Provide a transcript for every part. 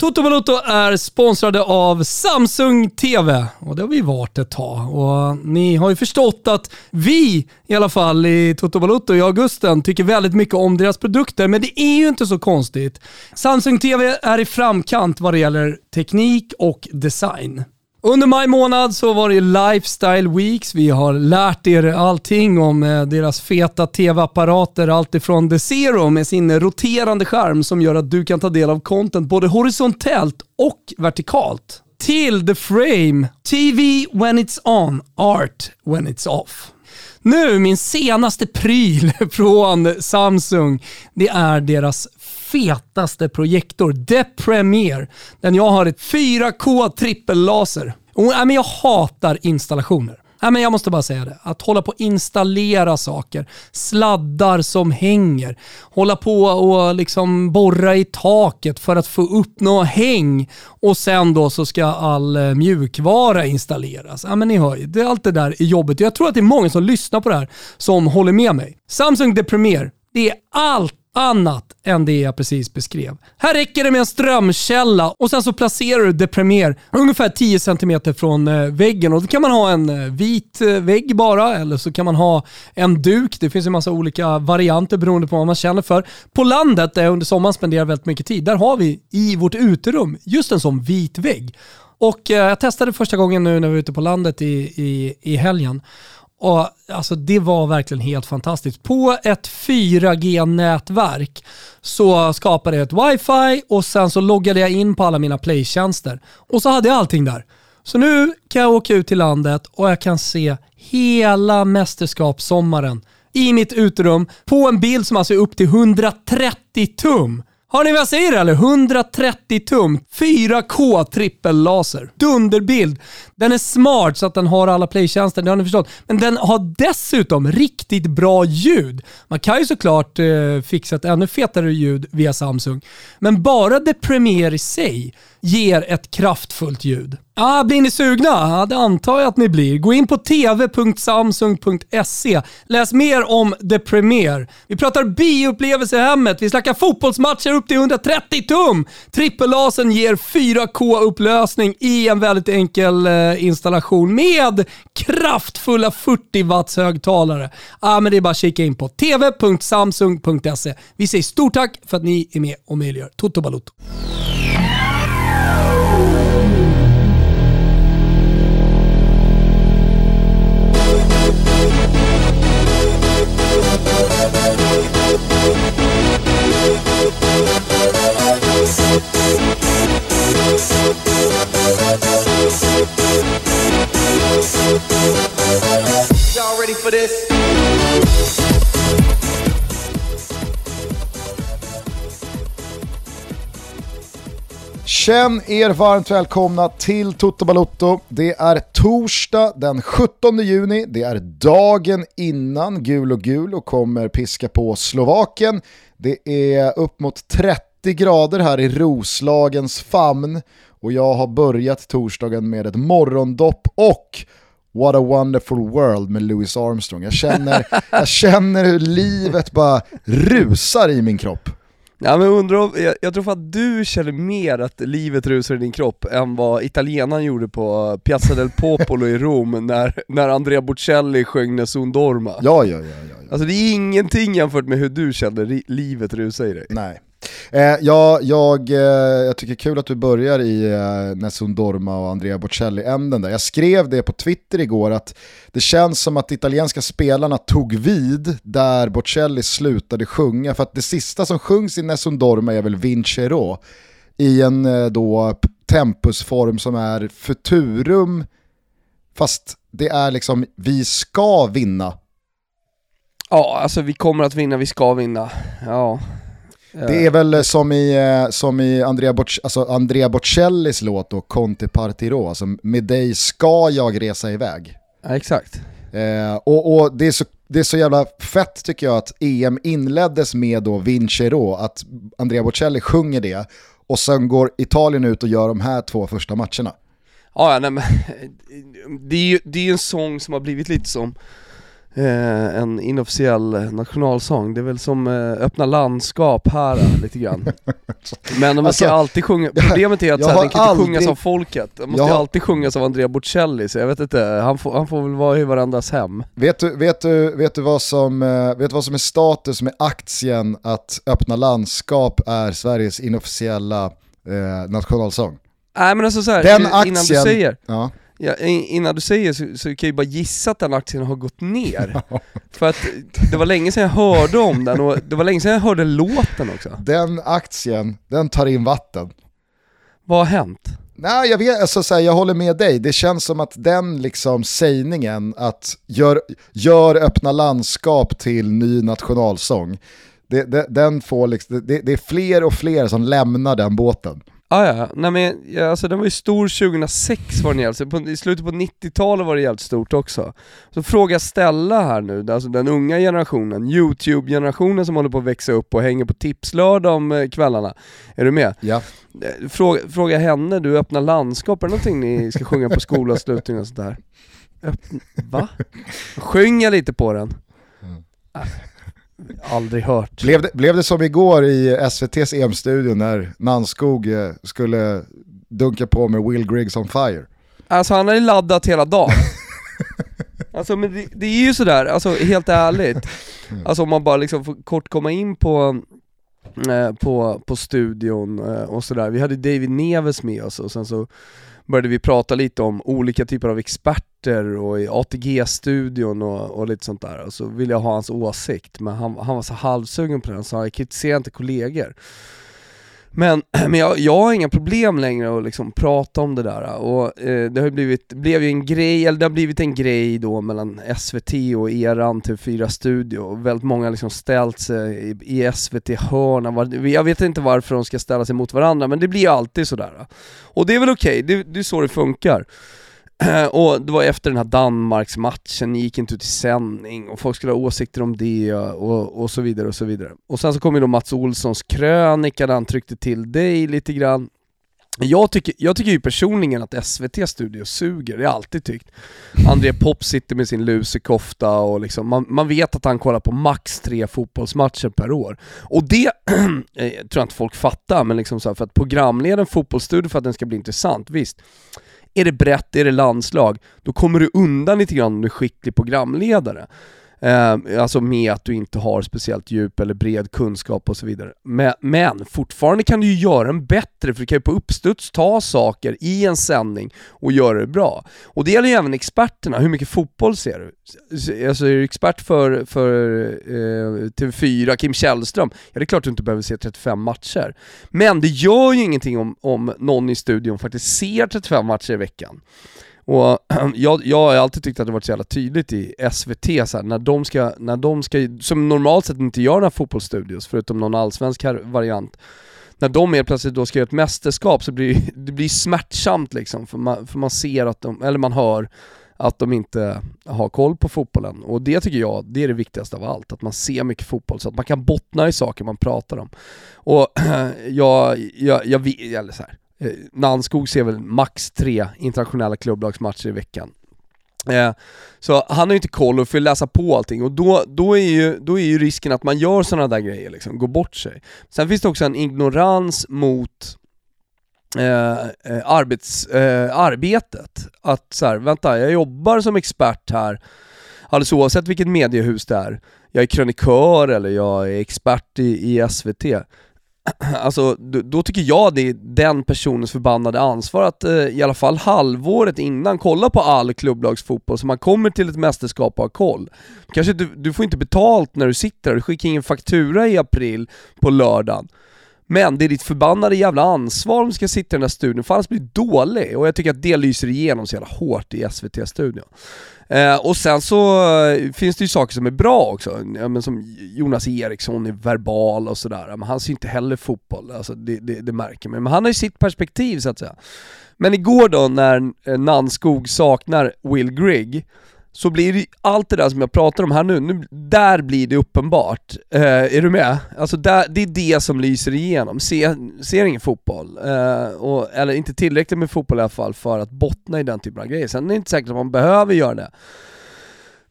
Toto Valuto är sponsrade av Samsung TV och det har vi varit ett tag. Och ni har ju förstått att vi, i alla fall i Toto Valuto i augusten, tycker väldigt mycket om deras produkter. Men det är ju inte så konstigt. Samsung TV är i framkant vad det gäller teknik och design. Under maj månad så var det Lifestyle Weeks. Vi har lärt er allting om eh, deras feta tv-apparater. Alltifrån The Zero med sin roterande skärm som gör att du kan ta del av content både horisontellt och vertikalt. Till The Frame, TV when it's on, art when it's off. Nu, min senaste pryl från Samsung, det är deras fetaste projektor, The Premier. Den jag har ett 4K trippellaser. Och, äh, men jag hatar installationer. Nej, men jag måste bara säga det. Att hålla på och installera saker, sladdar som hänger, hålla på och liksom borra i taket för att få upp något häng och sen då så ska all eh, mjukvara installeras. Ja, men ni hör ju, det, allt det där är jobbigt. Jag tror att det är många som lyssnar på det här som håller med mig. Samsung The Premier, det är allt annat än det jag precis beskrev. Här räcker det med en strömkälla och sen så placerar du The Premier ungefär 10 cm från eh, väggen och då kan man ha en eh, vit eh, vägg bara eller så kan man ha en duk. Det finns en massa olika varianter beroende på vad man känner för. På landet där jag under sommaren spenderar väldigt mycket tid, där har vi i vårt uterum just en sån vit vägg. Och jag testade första gången nu när vi var ute på landet i, i, i helgen. Och alltså det var verkligen helt fantastiskt. På ett 4G-nätverk så skapade jag ett wifi och sen så loggade jag in på alla mina playtjänster. Och så hade jag allting där. Så nu kan jag åka ut till landet och jag kan se hela mästerskapssommaren i mitt uterum på en bild som alltså är upp till 130 tum. Har ni vad jag säger eller? 130 tum, 4K trippellaser. Dunderbild. Den är smart så att den har alla playtjänster, det har ni förstått. Men den har dessutom riktigt bra ljud. Man kan ju såklart eh, fixa ett ännu fetare ljud via Samsung. Men bara det Premiere i sig ger ett kraftfullt ljud. Ah, blir ni sugna? Ja, det antar jag att ni blir. Gå in på tv.samsung.se. Läs mer om The Premier. Vi pratar bioupplevelser i hemmet. Vi snackar fotbollsmatcher upp till 130 tum. Trippellasen ger 4K-upplösning i en väldigt enkel eh, installation med kraftfulla 40 watts högtalare. Ah, men det är bara att kika in på tv.samsung.se. Vi säger stort tack för att ni är med och möjliggör Toto Balotto. Y'all ready for this? Känn er varmt välkomna till Toto Balotto. Det är torsdag den 17 juni, det är dagen innan gul och gul och kommer piska på Slovakien. Det är upp mot 30 grader här i Roslagens famn och jag har börjat torsdagen med ett morgondopp och What a wonderful world med Louis Armstrong. Jag känner, jag känner hur livet bara rusar i min kropp. Ja men undrar om, jag, jag tror att du känner mer att livet rusar i din kropp än vad italienaren gjorde på Piazza del Popolo i Rom när, när Andrea Bocelli sjöng Nessun Dorma. Ja, ja, ja, ja, ja. Alltså det är ingenting jämfört med hur du känner livet rusa i dig. Nej. Eh, ja, jag, eh, jag tycker kul att du börjar i eh, Nessun Dorma och Andrea Bocelli-änden där. Jag skrev det på Twitter igår att det känns som att italienska spelarna tog vid där Bocelli slutade sjunga. För att det sista som sjungs i Nessun Dorma är väl Vincero i en eh, då tempusform som är futurum fast det är liksom vi ska vinna. Ja, alltså vi kommer att vinna, vi ska vinna. Ja. Det är väl som i, eh, som i Andrea, Boc alltså Andrea Bocellis låt då, Conte Partiro, alltså med dig ska jag resa iväg. Ja, exakt. Eh, och och det, är så, det är så jävla fett tycker jag att EM inleddes med då Vincero, att Andrea Bocelli sjunger det och sen går Italien ut och gör de här två första matcherna. Ja, nej, men det är ju det är en sång som har blivit lite som eh, en inofficiell nationalsång. Det är väl som eh, öppna landskap här eh, lite grann. Men man ska Alltså, alltid sjunga, problemet är att jag här, den kan inte aldrig- sjungas av folket. Den måste Jag alltid sjungas av Andrea Bocelli, så jag vet inte, han får, han får väl vara i varandras hem. Vet du, vet, du, vet, du vad som, eh, vet du vad som är status med aktien att öppna landskap är Sveriges inofficiella eh, nationalsång? Nej men alltså så här, Den innan du aktien- säger, Ja. Ja, innan du säger så, så kan jag ju bara gissa att den aktien har gått ner. För att det var länge sedan jag hörde om den och det var länge sedan jag hörde låten också. Den aktien, den tar in vatten. Vad har hänt? Nej, jag, vet, alltså, så här, jag håller med dig. Det känns som att den liksom sägningen att gör, gör öppna landskap till ny nationalsång, det, det, den får liksom, det, det är fler och fler som lämnar den båten. Ah, ja, nej men ja, alltså den var ju stor 2006 var den alltså på, i slutet på 90-talet var det jävligt stort också. Så fråga Stella här nu, alltså den unga generationen, YouTube-generationen som håller på att växa upp och hänger på tipslördag om eh, kvällarna. Är du med? Ja. Eh, Fråga, fråga henne, du öppnar landskap, är det någonting ni ska sjunga på skolavslutning och sånt där? Öppna, va? Sjunga lite på den. Äh, aldrig hört. Blev, det, blev det som igår i SVT's EM-studio när Nanskog eh, skulle dunka på med Will Griggs on fire? Alltså han har ju laddat hela dagen. alltså men det, det är ju sådär, alltså helt ärligt. Alltså om man bara liksom får kort komma in på, eh, på, på studion eh, och sådär. Vi hade David Neves med oss och sen så började vi prata lite om olika typer av experter och i ATG-studion och, och lite sånt där. Och så ville jag ha hans åsikt, men han, han var så halvsugen på den, så han kritiserade inte kollegor. Men, men jag, jag har inga problem längre att liksom prata om det där och eh, det har blivit, blev ju en grej, eller det har blivit en grej då mellan SVT och eran typ TV4 Studio och väldigt många har liksom ställt sig i, i SVT-hörna, jag vet inte varför de ska ställa sig mot varandra men det blir ju alltid sådär. Och det är väl okej, det, det är så det funkar. Och det var efter den här Danmarksmatchen, ni gick inte ut i sändning och folk skulle ha åsikter om det och, och så vidare och så vidare. Och sen så kom ju då Mats Olssons krönika där han tryckte till dig lite grann. Jag tycker, jag tycker ju personligen att SVT Studio suger, det har jag alltid tyckt. André Pop sitter med sin lusekofta och liksom, man, man vet att han kollar på max tre fotbollsmatcher per år. Och det eh, tror jag inte folk fattar, men liksom så här, för att programleda en fotbollsstudio för att den ska bli intressant, visst. Är det brett, är det landslag, då kommer du undan lite grann om du är skicklig programledare. Eh, alltså med att du inte har speciellt djup eller bred kunskap och så vidare. Men, men fortfarande kan du ju göra den bättre, för du kan ju på uppstuds ta saker i en sändning och göra det bra. Och det gäller ju även experterna, hur mycket fotboll ser du? Alltså är du expert för, för eh, TV4, Kim Källström, ja det är klart du inte behöver se 35 matcher. Men det gör ju ingenting om, om någon i studion faktiskt ser 35 matcher i veckan. Och jag, jag har alltid tyckt att det varit så jävla tydligt i SVT, så här, när, de ska, när de ska, som normalt sett inte gör några fotbollsstudios, förutom någon allsvensk variant, när de helt plötsligt då ska göra ett mästerskap så blir det- blir smärtsamt liksom, för man, för man ser att de, eller man hör att de inte har koll på fotbollen. Och det tycker jag, det är det viktigaste av allt, att man ser mycket fotboll så att man kan bottna i saker man pratar om. Och jag, jag, jag, vet- eller så här, eh, Nanskog ser väl max tre internationella klubblagsmatcher i veckan. Eh, så han har ju inte koll och får läsa på allting och då, då, är ju, då är ju risken att man gör sådana där grejer liksom, går bort sig. Sen finns det också en ignorans mot eh, eh arbets, eh, arbetet. Att så här, vänta, jag jobbar som expert här, alldeles oavsett vilket mediehus det är. Jag är krönikör eller jag är expert i, i SVT. Alltså, då, tycker jag det är den personens förbannade ansvar att eh, i alla fall halvåret innan kolla på all klubblagsfotboll så man kommer till ett mästerskap och har koll. Kanske du, du får inte betalt när du sitter där, du skickar ingen faktura i april på lördagen. Men det är ditt förbannade jävla ansvar om du ska sitta i den där studion, för annars blir du dålig. Och jag tycker att det lyser igenom så jävla hårt i SVT-studion. Eh, och sen så eh, finns det ju saker som är bra också, ja, men som Jonas Eriksson är verbal och sådär, men han ser inte heller fotboll, alltså det, det, det märker man. Men han har ju sitt perspektiv så att säga. Men igår då när eh, Nannskog saknar Will Grigg, så blir det allt det där som jag pratar om här nu, nu där blir det uppenbart. Eh, är du med? Alltså där, det är det som lyser igenom. Se, ser ingen fotboll, eh, och, eller inte tillräckligt med fotboll i alla fall för att bottna i den typen av grejer. Sen är det inte säkert att man behöver göra det.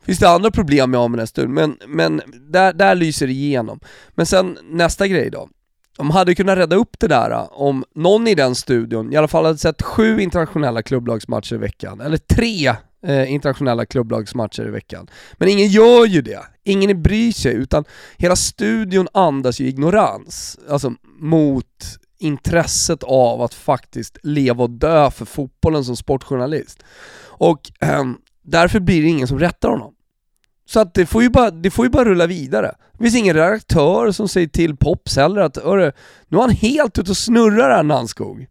Finns det andra problem med den men, men där, där lyser det igenom. Men sen nästa grej då. De hade kunnat rädda upp det där eh, om någon i den studion i alla fall hade sett sju internationella klubblagsmatcher i veckan, eller tre eh, internationella klubblagsmatcher i veckan. Men ingen gör ju det, ingen bryr sig, utan hela studion andas ju ignorans, alltså mot intresset av att faktiskt leva och dö för fotbollen som sportjournalist. Och eh, därför blir det ingen som rättar honom. Så att det får ju bara, det får ju bara rulla vidare. Det finns ingen redaktör som säger till Pops heller att nu är han helt ute och snurrar här Nanskog.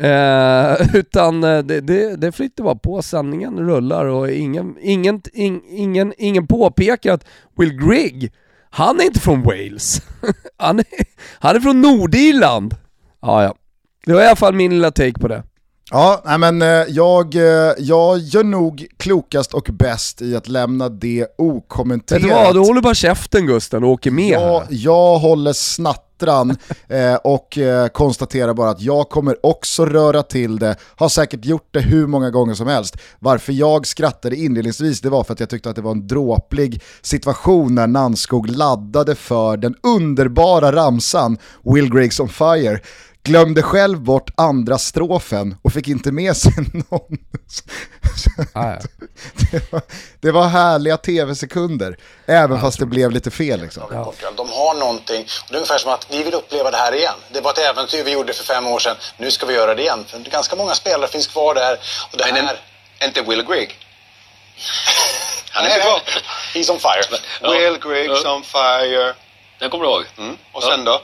Eh, utan det, det, det flyter bara på, sändningen rullar och ingen, ingen, ing, ingen, ingen påpekar att Will Grigg, han är inte från Wales. han, är, han är från Nordirland. Ja, ja. Det var i alla fall min lilla take på det. Ja, nej men eh, jag, eh, jag gör nog klokast och bäst i att lämna det okommenterat. Vet du vad, du håller bara käften Gusten och åker med jag, här. jag håller snattran eh, och eh, konstaterar bara att jag kommer också röra till det, har säkert gjort det hur många gånger som helst. Varför jag skrattade inledningsvis det var för att jag tyckte att det var en dråplig situation när Nanskog laddade för den underbara ramsan Will Griggs on fire glömde själv bort andra strofen och fick inte med sig någon. Ah, ja. det, var, det var härliga tv-sekunder, även fast det blev lite fel. Liksom. Ja. De har någonting, och det är ungefär som att vi vill uppleva det här igen. Det var ett äventyr vi gjorde för fem år sedan, nu ska vi göra det igen. För ganska många spelare finns kvar där. Och det Men här... en, inte Will Grigg? Han är nej, He's on fire. Will Griggs on fire. Den kommer du ihåg? Mm. Och sen då?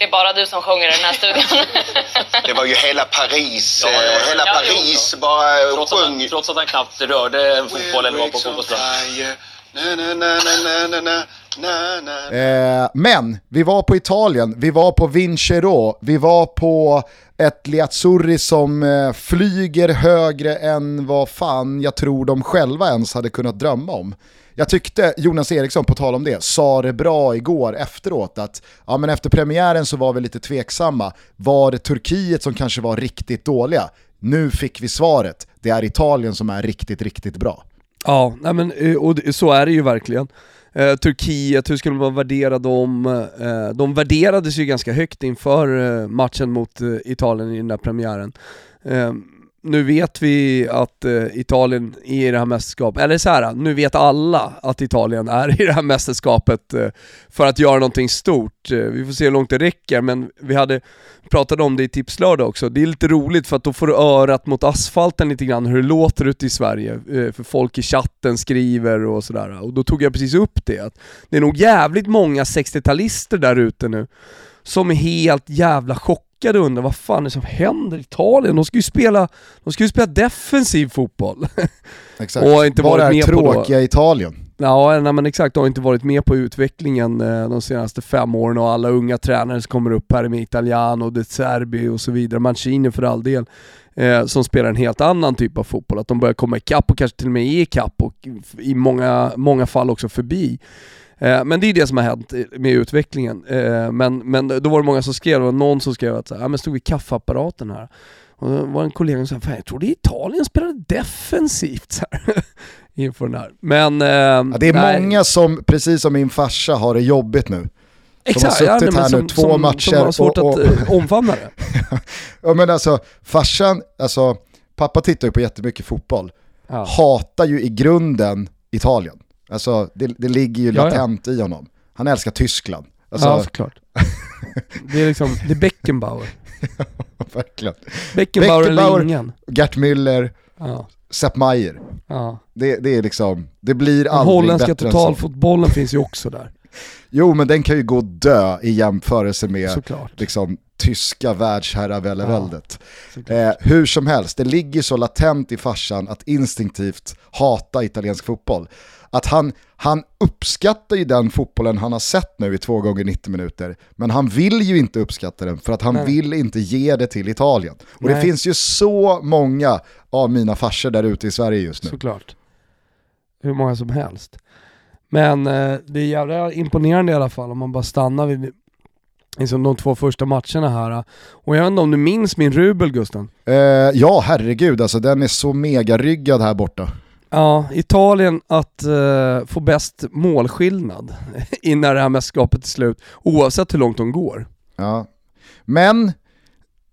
Det är bara du som sjunger i den här studion. det var ju hela Paris, ja, ja, eh, hela ja, Paris bara trots sjöng. Att han, trots att han knappt rörde en fotboll eller var på fotbollsplan. Men vi var på Italien, vi var på Vincero, vi var på ett Liazzurri som eh, flyger högre än vad fan jag tror de själva ens hade kunnat drömma om. Jag tyckte Jonas Eriksson, på tal om det, sa det bra igår efteråt att ja, men efter premiären så var vi lite tveksamma. Var det Turkiet som kanske var riktigt dåliga? Nu fick vi svaret. Det är Italien som är riktigt, riktigt bra. Ja, nej men, eh, och så är det ju verkligen. Eh, Turkiet, hur skulle man värdera dem? Eh, de värderades ju ganska högt inför eh, matchen mot eh, Italien i den där premiären. Eh, nu vet vi att eh, Italien är i det här mästerskapet, eller så här, nu vet alla att Italien är i det här mästerskapet eh, för att göra någonting stort. Eh, vi får se hur långt det räcker, men vi hade pratat om det i Tipslördag också. Det är lite roligt för att då får du örat mot asfalten lite grann hur det låter ute i Sverige. För folk i chatten skriver och sådär. Och då tog jag precis upp det, att det är nog jävligt många 60-talister där ute nu som är helt jävla chockade och undrar vad fan är det som händer i Italien? De ska ju spela, de ska ju spela defensiv fotboll. Exakt. Och inte Vad varit med på tråkiga Italien? Ja, nej men exakt, de har inte varit med på utvecklingen eh, de senaste fem åren och alla unga tränare som kommer upp här med Italiano, De Serbi och så vidare, Mancini för all del, eh, som spelar en helt annan typ av fotboll. Att de börjar komma ikapp och kanske till och med är ikapp och i många, många fall också förbi. Eh, Men det är det som har hänt med utvecklingen. Eh, Men, men då var det många som skrev, det var någon som skrev att så här, ja, men stod vid kaffeapparaten här. Och då var en kollega som sa, fan jag trodde Italien spelade defensivt så här, inför den här. Men... eh, Ja, det är nej. många som, precis som min farsa, har det jobbigt nu. Exakt, suttit nej, men här nu som, två som, matcher Som har svårt och- att och- eh, omfamna det. Ja men alltså, farsan, alltså, pappa tittar ju på jättemycket fotboll. Ja. Hatar ju i grunden Italien. Alltså det, det ligger ju Ja, ja. latent i honom. Han älskar Tyskland. Alltså, ja, såklart. Det är liksom, det är Beckenbauer. verkligen. Beckenbauer, Beckenbauer. ingen. Gert Müller, Ja, Sepp Maier. ja. Det, det är liksom, det blir Den aldrig holländska bättre totalfotbollen finns ju också där, Jo men den kan ju gå dö i jämförelse med såklart. liksom, tyska världsherraväldet. såklart. Eh, hur som helst, det ligger så latent i farsan att instinktivt hata italiensk fotboll. Att han, han uppskattar ju den fotbollen han har sett nu i två gånger 90 minuter, men han vill ju inte uppskatta den för att han Nej. vill inte ge det till Italien. Och det Nej. finns ju så många av mina farsor där ute i Sverige just nu. Såklart. Hur många som helst. Men eh, det är jävla imponerande i alla fall om man bara stannar vid liksom de två första matcherna här. Och jag vet inte om du minns min rubel Gusten? Eh, ja, herregud, alltså den är så megaryggad här borta. Ja, Italien att eh, få bäst målskillnad innan det här mästerskapet är slut, oavsett hur långt de går. Ja. Men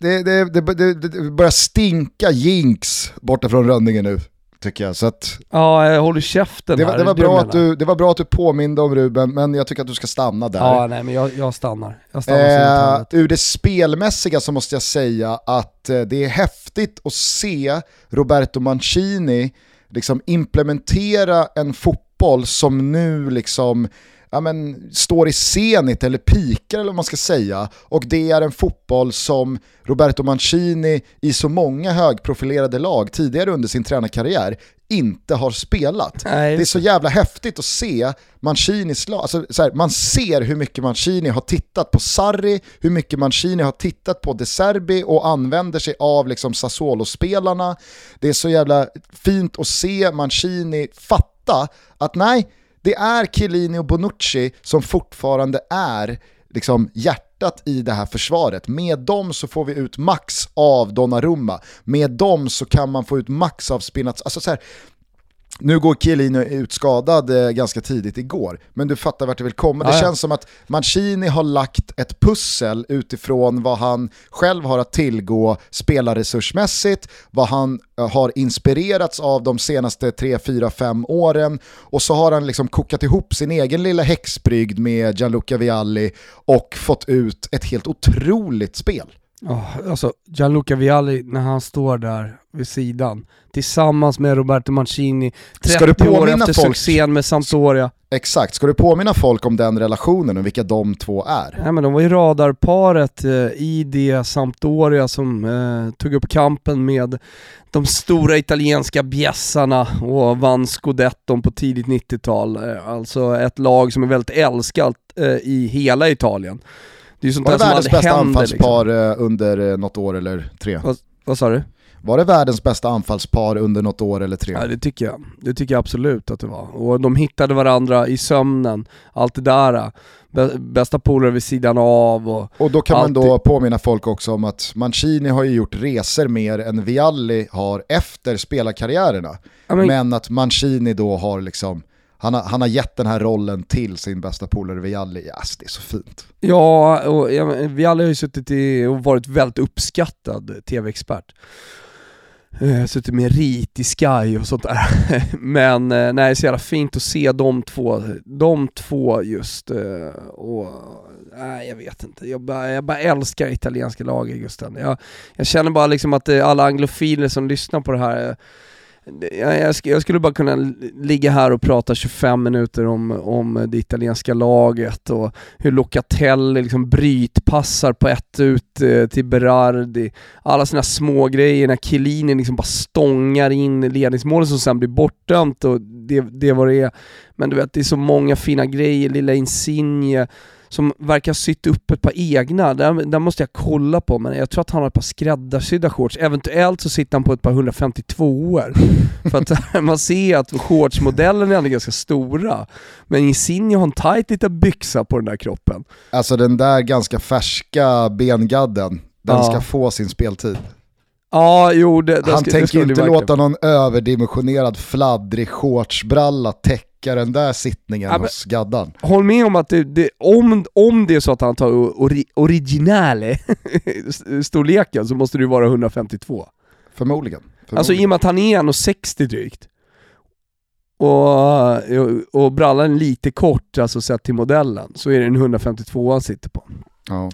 det, det, det, det, börjar stinka jinx borta från Rönningen nu, tycker jag. Så att Ja, håller käften det, här. det, var bra att du, det var bra att du påminde om Ruben, men jag tycker att du ska stanna där. Ja, nej men jag, jag stannar. Jag stannar Eh, ur det spelmässiga så måste jag säga att eh, det är häftigt att se Roberto Mancini liksom implementera en fotboll som nu liksom ja, men, står i senit eller pikar eller vad man ska säga. Och det är en fotboll som Roberto Mancini i så många högprofilerade lag tidigare under sin tränarkarriär inte har spelat. Nej, Det är så jävla häftigt att se Mancinis lag. Alltså, så här, man ser hur mycket Mancini har tittat på Sarri, hur mycket Mancini har tittat på De Serbi och använder sig av liksom Sassuolo-spelarna. Det är så jävla fint att se Mancini fatta att nej, det är Chiellini och Bonucci som fortfarande är liksom hjärtat i det här försvaret. Med dem så får vi ut max av Donnarumma. Med dem så kan man få ut max av Spinazzola. Alltså så här, nu går Chiellini ut skadad eh, ganska tidigt igår, men du fattar vart det vill komma. Det ja. känns som att Mancini har lagt ett pussel utifrån vad han själv har att tillgå spelarresursmässigt, vad han eh, har inspirerats av de senaste 3, 4, 5 åren och så har han liksom kokat ihop sin egen lilla häxbrygd med Gianluca Vialli och fått ut ett helt otroligt spel. Ja, alltså Gianluca Vialli när han står där vid sidan tillsammans med Roberto Mancini, 30 Ska du år påminna efter folk- succén med Sampdoria. Exakt, ska du påminna folk om den relationen och vilka de två är? Nej men de var ju radarparet eh, i det Sampdoria som eh, tog upp kampen med de stora italienska bjässarna och vann scudetton på tidigt 90-tal. Eh, alltså ett lag som är väldigt älskat eh, i hela Italien. Det är ju sånt Var det där världens bästa händer anfallspar liksom. eh, under eh, något år eller tre? vad, vad sa du? Var det världens bästa anfallspar under något år eller tre? Ja det tycker jag. Det tycker jag absolut att det var. Och de hittade varandra i sömnen, allt det där. Bä- Bästa polare vid sidan av och Och då kan man då Alltid. påminna folk också om att Mancini har ju gjort resor mer än Vialli har efter spelarkarriärerna. Men- men... att Mancini då har liksom, han har, han har gett den här rollen till sin bästa polare Vialli. Yes, alltså, det är så fint. Ja, och ja, Vialli har ju suttit i och varit väldigt uppskattad tv-expert. Eh, suttit med rit i Sky och sånt där. Men eh, nej, det är så jävla fint att se de två, de två just. eh, Och, nej, jag vet inte, jag bara, jag bara älskar italienska laget Gusten. Jag, jag känner bara liksom att eh, alla anglofiler som lyssnar på det här eh, jag, jag, sk- jag skulle bara kunna ligga här och prata 25 minuter om, om det italienska laget och hur Locatelli liksom brytpassar på ett ut eh, till Berardi. Alla sådana små grejer när Chiellini liksom bara stångar in ledningsmålet som sen blir bortdömt och det, det är vad det är. Men du vet, det är så många fina grejer, lilla Insigne som verkar ha sytt upp ett par egna, där, där måste jag kolla på men jag tror att han har ett par skräddarsydda shorts, eventuellt så sitter han på ett par 152 år För att man ser att shortsmodellen är ändå ganska stora, men Insigne har en tight liten byxa på den där kroppen. Alltså den där ganska färska bengadden, den Ja. ska få sin speltid. Ja, jo det, det Han ska, tänker inte verkligen. låta någon överdimensionerad fladdrig shortsbralla täcka den där sittningen Ja, hos gaddan. Håll med om att det, det, om, om det är så att han tar ori, originale storleken så måste det ju vara 152. Förmodligen. Alltså i Förmodligen. och med att han är 1,60 drygt. Och, och brallan är lite kort, alltså sett till modellen, så är det en 152 han sitter på. Ja.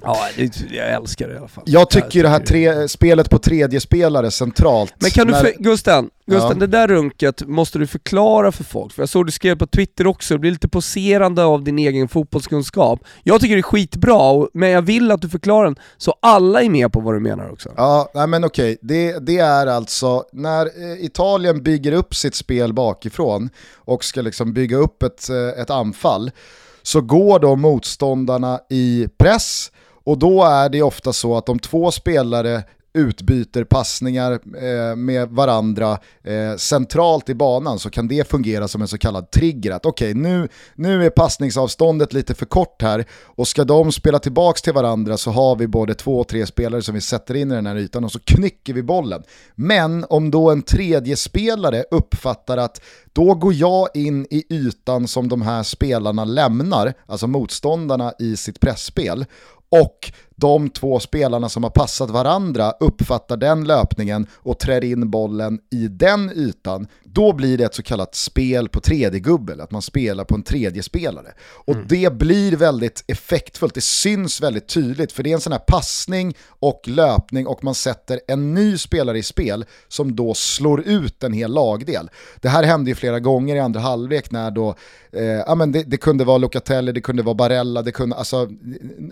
Jag älskar det i alla fall. Jag tycker det här tre, spelet på tredje spelare centralt. Men kan du, för, Gusten, Gusten Ja. det där runket måste du förklara för folk, för jag såg du skrev på Twitter också, det blir lite poserande av din egen fotbollskunskap. Jag tycker det är skitbra, men jag vill att du förklarar den så alla är med på vad du menar också. Ja, nej men okej. Det, det är alltså när eh, Italien bygger upp sitt spel bakifrån och ska liksom bygga upp ett, eh, ett anfall så går då motståndarna i press och då är det ofta så att om två spelare utbyter passningar eh, med varandra eh, centralt i banan så kan det fungera som en så kallad trigger. Att okej, okay, nu, nu är passningsavståndet lite för kort här och ska de spela tillbaka till varandra så har vi både två och tre spelare som vi sätter in i den här ytan och så knycker vi bollen. Men om då en tredje spelare uppfattar att då går jag in i ytan som de här spelarna lämnar, alltså motståndarna i sitt pressspel och de två spelarna som har passat varandra uppfattar den löpningen och trär in bollen i den ytan, då blir det ett så kallat spel på tredje gubbel, att man spelar på en tredje spelare. Och mm. det blir väldigt effektfullt, det syns väldigt tydligt, för det är en sån här passning och löpning och man sätter en ny spelare i spel som då slår ut en hel lagdel. Det här hände ju flera gånger i andra halvlek när då, eh, ja men det, det, kunde vara Locatelli, det kunde vara Barella, det kunde, alltså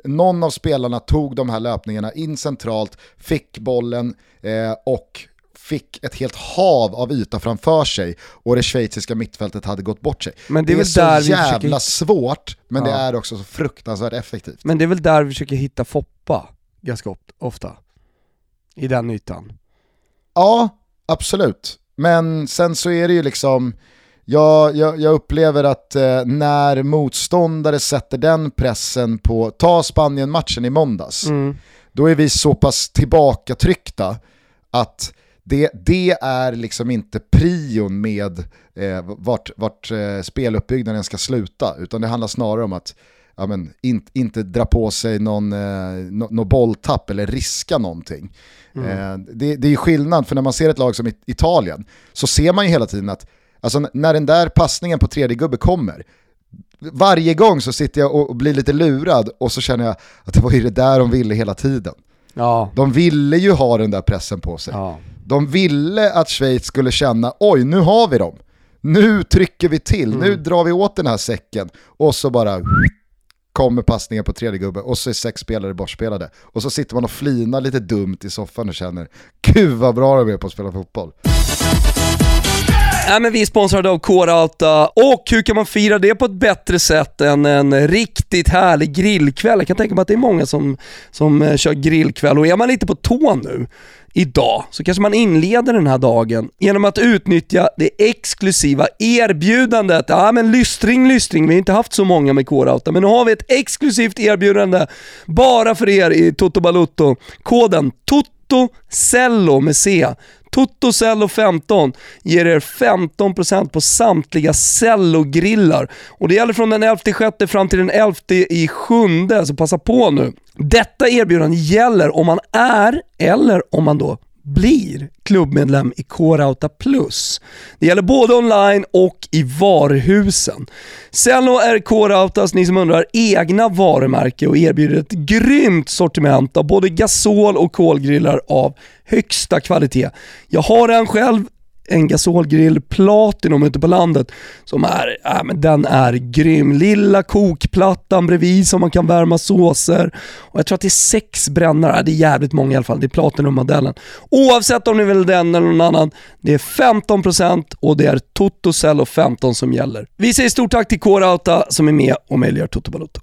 någon av spelarna tog de här löpningarna in centralt, fick bollen eh, och fick ett helt hav av yta framför sig och det schweiziska mittfältet hade gått bort sig. Men det är, det är så där jävla försöker... svårt, men ja. det är också så fruktansvärt effektivt. Men det är väl där vi försöker hitta Foppa ganska ofta, i den ytan. Ja, absolut. Men sen så är det ju liksom, jag, jag, jag upplever att eh, när motståndare sätter den pressen på, ta Spanien-matchen i måndags, mm. då är vi så pass tillbakatryckta att det, det är liksom inte prion med eh, vart, vart eh, speluppbyggnaden ska sluta, utan det handlar snarare om att ja, men, in, inte dra på sig någon, eh, no, no bolltapp eller riska någonting. Mm. Eh, det, det är skillnad, för när man ser ett lag som Italien så ser man ju hela tiden att Alltså när den där passningen på tredje gubbe kommer, varje gång så sitter jag och blir lite lurad och så känner jag att det var ju det där de ville hela tiden. Ja. De ville ju ha den där pressen på sig. Ja. De ville att Schweiz skulle känna, oj nu har vi dem. Nu trycker vi till, mm. nu drar vi åt den här säcken och så bara kommer passningen på tredje gubbe och så är sex spelare bortspelade. Och så sitter man och flinar lite dumt i soffan och känner, gud vad bra de är på att spela fotboll. Nej men vi är sponsrade av K-Rauta och hur kan man fira det på ett bättre sätt än en riktigt härlig grillkväll? Jag kan tänka mig att det är många som, som eh, kör grillkväll och är man lite på tå nu idag så kanske man inleder den här dagen genom att utnyttja det exklusiva erbjudandet. Ja men lystring, lystring, vi har inte haft så många med K-Rauta men nu har vi ett exklusivt erbjudande bara för er i Toto Balutto. Koden TOTOCELLO med C Toto 15 ger er 15% på samtliga cellogrillar Och det gäller från den 11 sjätte fram till den 11 i sjunde, så passa på nu. Detta erbjudande gäller om man är, eller om man då blir klubbmedlem i K-Rauta Plus. Det gäller både online och i varuhusen. Cello är K-Rautas, ni som undrar, egna varumärke och erbjuder ett grymt sortiment av både gasol och kolgrillar av högsta kvalitet. Jag har en själv, en gasolgrill Platinum ute på landet som är, äh, men den är grym. Lilla kokplattan bredvid som man kan värma såser och jag tror att det är sex brännare, äh, det är jävligt många i alla fall, det är Platinum-modellen. Oavsett om ni vill den eller någon annan, det är 15% och det är Toto 15 som gäller. Vi säger stort tack till K-Rauta som är med och möjliggör Toto Balotto.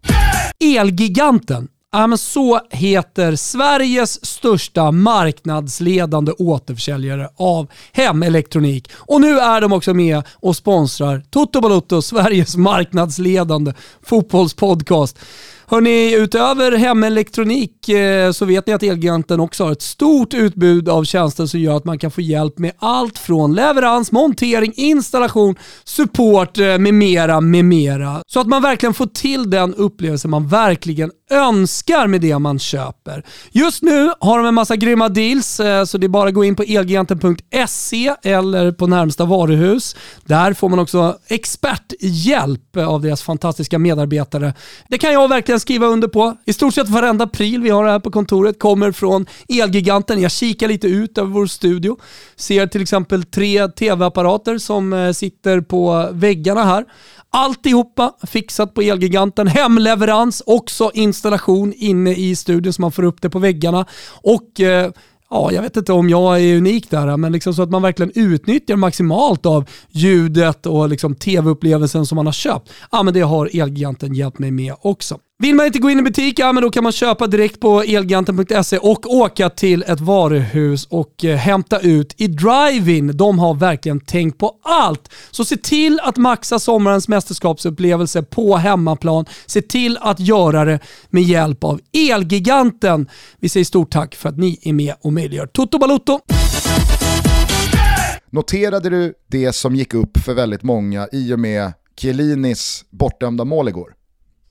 Elgiganten Ja, men så heter Sveriges största marknadsledande återförsäljare av hemelektronik. Och nu är de också med och sponsrar Toto Balotto, Sveriges marknadsledande fotbollspodcast. Hörni, utöver hemelektronik eh, så vet ni att Elgiganten också har ett stort utbud av tjänster som gör att man kan få hjälp med allt från leverans, montering, installation, support eh, med mera, med mera. Så att man verkligen får till den upplevelse man verkligen önskar med det man köper. Just nu har de en massa grymma deals, eh, så det är bara att gå in på elgiganten.se eller på närmsta varuhus. Där får man också experthjälp av deras fantastiska medarbetare. Det kan jag verkligen skriva under på. I stort sett varenda pryl vi har här på kontoret kommer från Elgiganten. Jag kikar lite ut över vår studio. Ser till exempel tre tv-apparater som eh, sitter på väggarna här. Alltihopa fixat på Elgiganten. Hemleverans, också installation inne i studion så man får upp det på väggarna. Och eh, ja, jag vet inte om jag är unik där, men liksom så att man verkligen utnyttjar maximalt av ljudet och liksom tv-upplevelsen som man har köpt. Ja, men det har Elgiganten hjälpt mig med också. Vill man inte gå in i butik, ja men då kan man köpa direkt på elgiganten.se och åka till ett varuhus och eh, hämta ut i drive-in. De har verkligen tänkt på allt. Så se till att maxa sommarens mästerskapsupplevelse på hemmaplan. Se till att göra det med hjälp av Elgiganten. Vi säger stort tack för att ni är med och möjliggör Toto Balotto. Noterade du det som gick upp för väldigt många i och med Chiellinis bortdömda mål igår?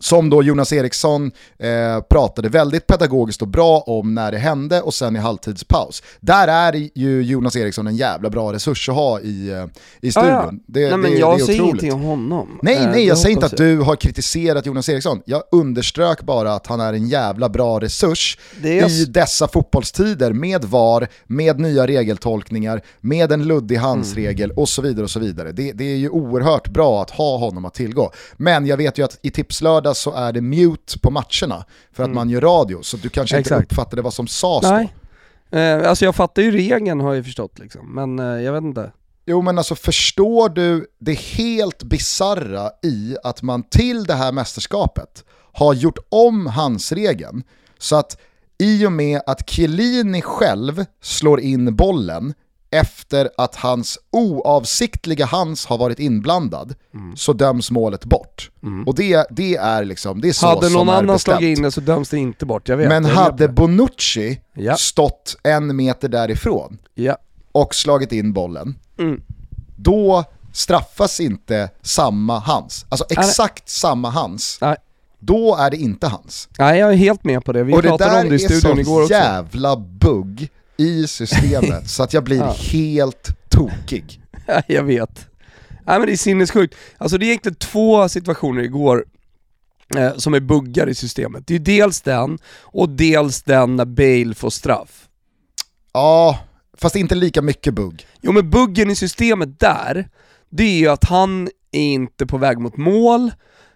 Som då Jonas Eriksson eh, pratade väldigt pedagogiskt och bra om när det hände och sen i halvtidspaus. Där är ju Jonas Eriksson en jävla bra resurs att ha i, eh, i studion. Ja, ja. Det, nej men det, jag det är säger otroligt. ingenting om honom. Nej, Eh, nej, jag säger inte att du har kritiserat Jonas Eriksson. Jag underströk bara att han är en jävla bra resurs är- i dessa fotbollstider med VAR, med nya regeltolkningar, med en luddig handsregel och så vidare. och så vidare. Det, det är ju oerhört bra att ha honom att tillgå. Men jag vet ju att i Tipslördag så är det mute på matcherna för att man gör radio, så du kanske inte Mm. Exakt. uppfattade vad som sades då. Nej. Eh, alltså jag fattar ju regeln har jag förstått liksom, men eh, jag vet inte. Jo men alltså förstår du det helt bizarra i att man till det här mästerskapet har gjort om handsregeln så att i och med att Chiellini själv slår in bollen efter att hans oavsiktliga hands har varit inblandad så döms målet bort. Och det, det är liksom, det är så hade någon är annan slagit in det så döms det inte bort, jag vet. Men jag är hade det. Bonucci Ja. stått en meter därifrån Ja. och slagit in bollen, Mm. då straffas inte samma hands. Alltså exakt samma hands. Nej. Då är det inte hans. Nej jag är helt med på det, vi och det pratade där om det i är studion igår också. jävla bugg i systemet så att jag blir Ja. helt tokig. Ja, jag vet. Nej men det är sinnessjukt. Alltså det är egentligen två situationer igår eh, som är buggar i systemet. Det är dels den, och dels den när Bale får straff. Ja, fast inte lika mycket bugg. Jo men buggen i systemet där, det är ju att han är inte på väg mot mål,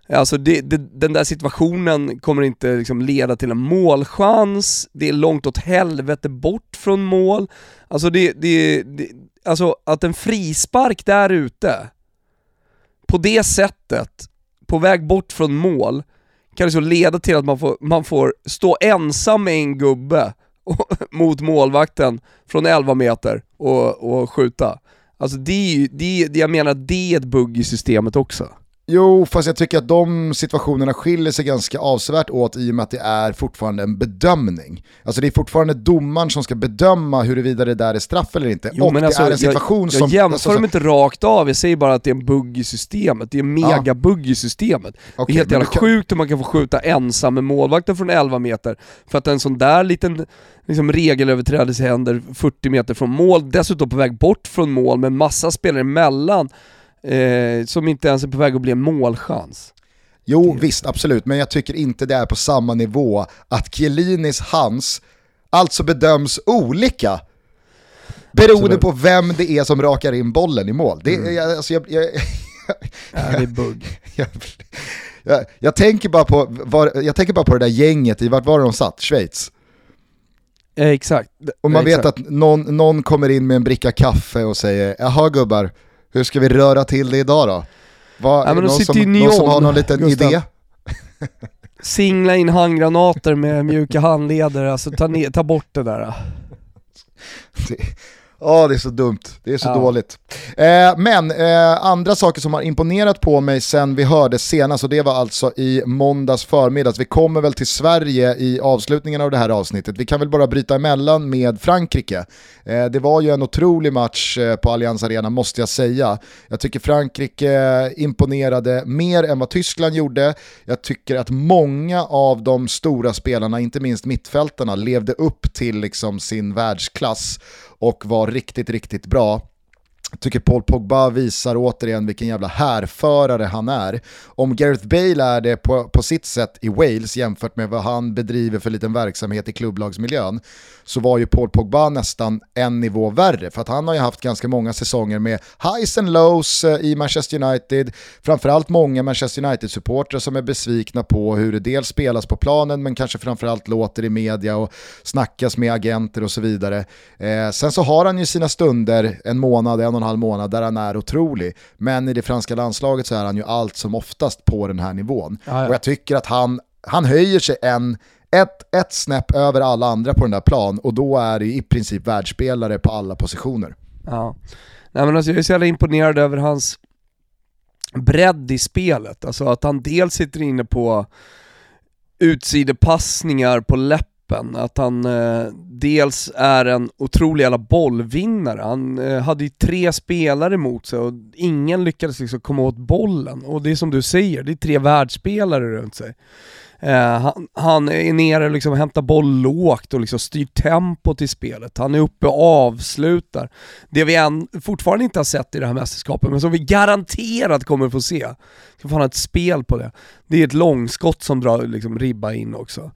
Alltså det, det, den där situationen kommer inte liksom leda till en målchans, det är långt åt helvete bort från mål. Alltså det, det, det alltså att en frispark där ute, på det sättet, på väg bort från mål, kan liksom leda till att man får, man får stå ensam med en gubbe och, mot målvakten från 11 meter och, och skjuta. Alltså det är ju, det, jag menar att det är ett bugg i systemet också. Jo, fast jag tycker att de situationerna skiljer sig ganska avsevärt åt i och med att det är fortfarande en bedömning. Alltså det är fortfarande domaren som ska bedöma huruvida det där är straff eller inte. Jo, och men det alltså, är en situation jag, som... jag jämför alltså, dem inte rakt av, jag säger bara att det är en bugg i systemet. Det är en mega bugg i systemet. det Okej, är helt jävla kan- sjukt hur man kan få skjuta ensam med målvakten från 11 meter, för att en sån där liten liksom, regelöverträdelse händer 40 meter från mål, dessutom på väg bort från mål med massa spelare emellan, eh, som inte ens är på väg att bli en målchans. Jo, visst, absolut, men jag tycker inte det är på samma nivå att Chiellinis hands alltså bedöms olika beroende Absolut. på vem det är som rakar in bollen i mål. Det, Mm. jag, alltså, jag, jag, Ja, det är bugg. jag, jag, jag, tänker bara på, var, jag tänker bara på det där gänget i, vart var de satt? Schweiz? Eh, exakt. Och man Eh, vet exakt. att någon, någon kommer in med en bricka kaffe och säger jaha gubbar, hur ska vi röra till det idag då? Vad, Ja, någon, som, någon som har någon liten Gustav. idé? Singla in handgranater med mjuka handleder, alltså ta, ner, ta bort det där. Ja, det är så dumt. Det är så Ja. dåligt. Eh, men eh, andra saker som har imponerat på mig sen vi hörde senast, och det var alltså i måndags förmiddags. Vi kommer väl till Sverige i avslutningen av det här avsnittet. Vi kan väl bara bryta emellan med Frankrike. Eh, det var ju en otrolig match eh, på Allianz Arena, måste jag säga. Jag tycker Frankrike imponerade mer än vad Tyskland gjorde. Jag tycker att många av de stora spelarna, inte minst mittfältarna, levde upp till liksom sin världsklass och var riktigt, riktigt bra. Jag tycker Paul Pogba visar återigen vilken jävla härförare han är. Om Gareth Bale är det på, på sitt sätt i Wales jämfört med vad han bedriver för liten verksamhet i klubblagsmiljön så var ju Paul Pogba nästan en nivå värre för att han har ju haft ganska många säsonger med highs and lows eh, i Manchester United. Framförallt många Manchester United-supportrar som är besvikna på hur det dels spelas på planen men kanske framförallt låter i media och snackas med agenter och så vidare. Eh, sen så har han ju sina stunder, en månad, en och en halv månad, där han är otrolig. Men i det franska landslaget så är han ju allt som oftast på den här nivån. Ja, ja. Och jag tycker att han han höjer sig en, ett, ett snäpp över alla andra på den där plan och då är det i princip världsspelare på alla positioner. Ja. Nej men alltså jag är så jävla imponerad över hans bredd i spelet, alltså att han dels sitter inne på utsidepassningar på läppen, att han eh, dels är en otrolig jävla bollvinnare. Han eh, hade ju tre spelare emot sig och ingen lyckades liksom komma åt bollen. Och det är som du säger, det är tre världsspelare runt sig. Eh, han, han är nere och liksom hämtar boll lågt och liksom styr tempot i spelet. Han är uppe och avslutar. Det vi än, fortfarande inte har sett i det här mästerskapet, men som vi garanterat kommer få se. Ska fan ha ett spel på det. Det är ett långskott som drar liksom ribba in också.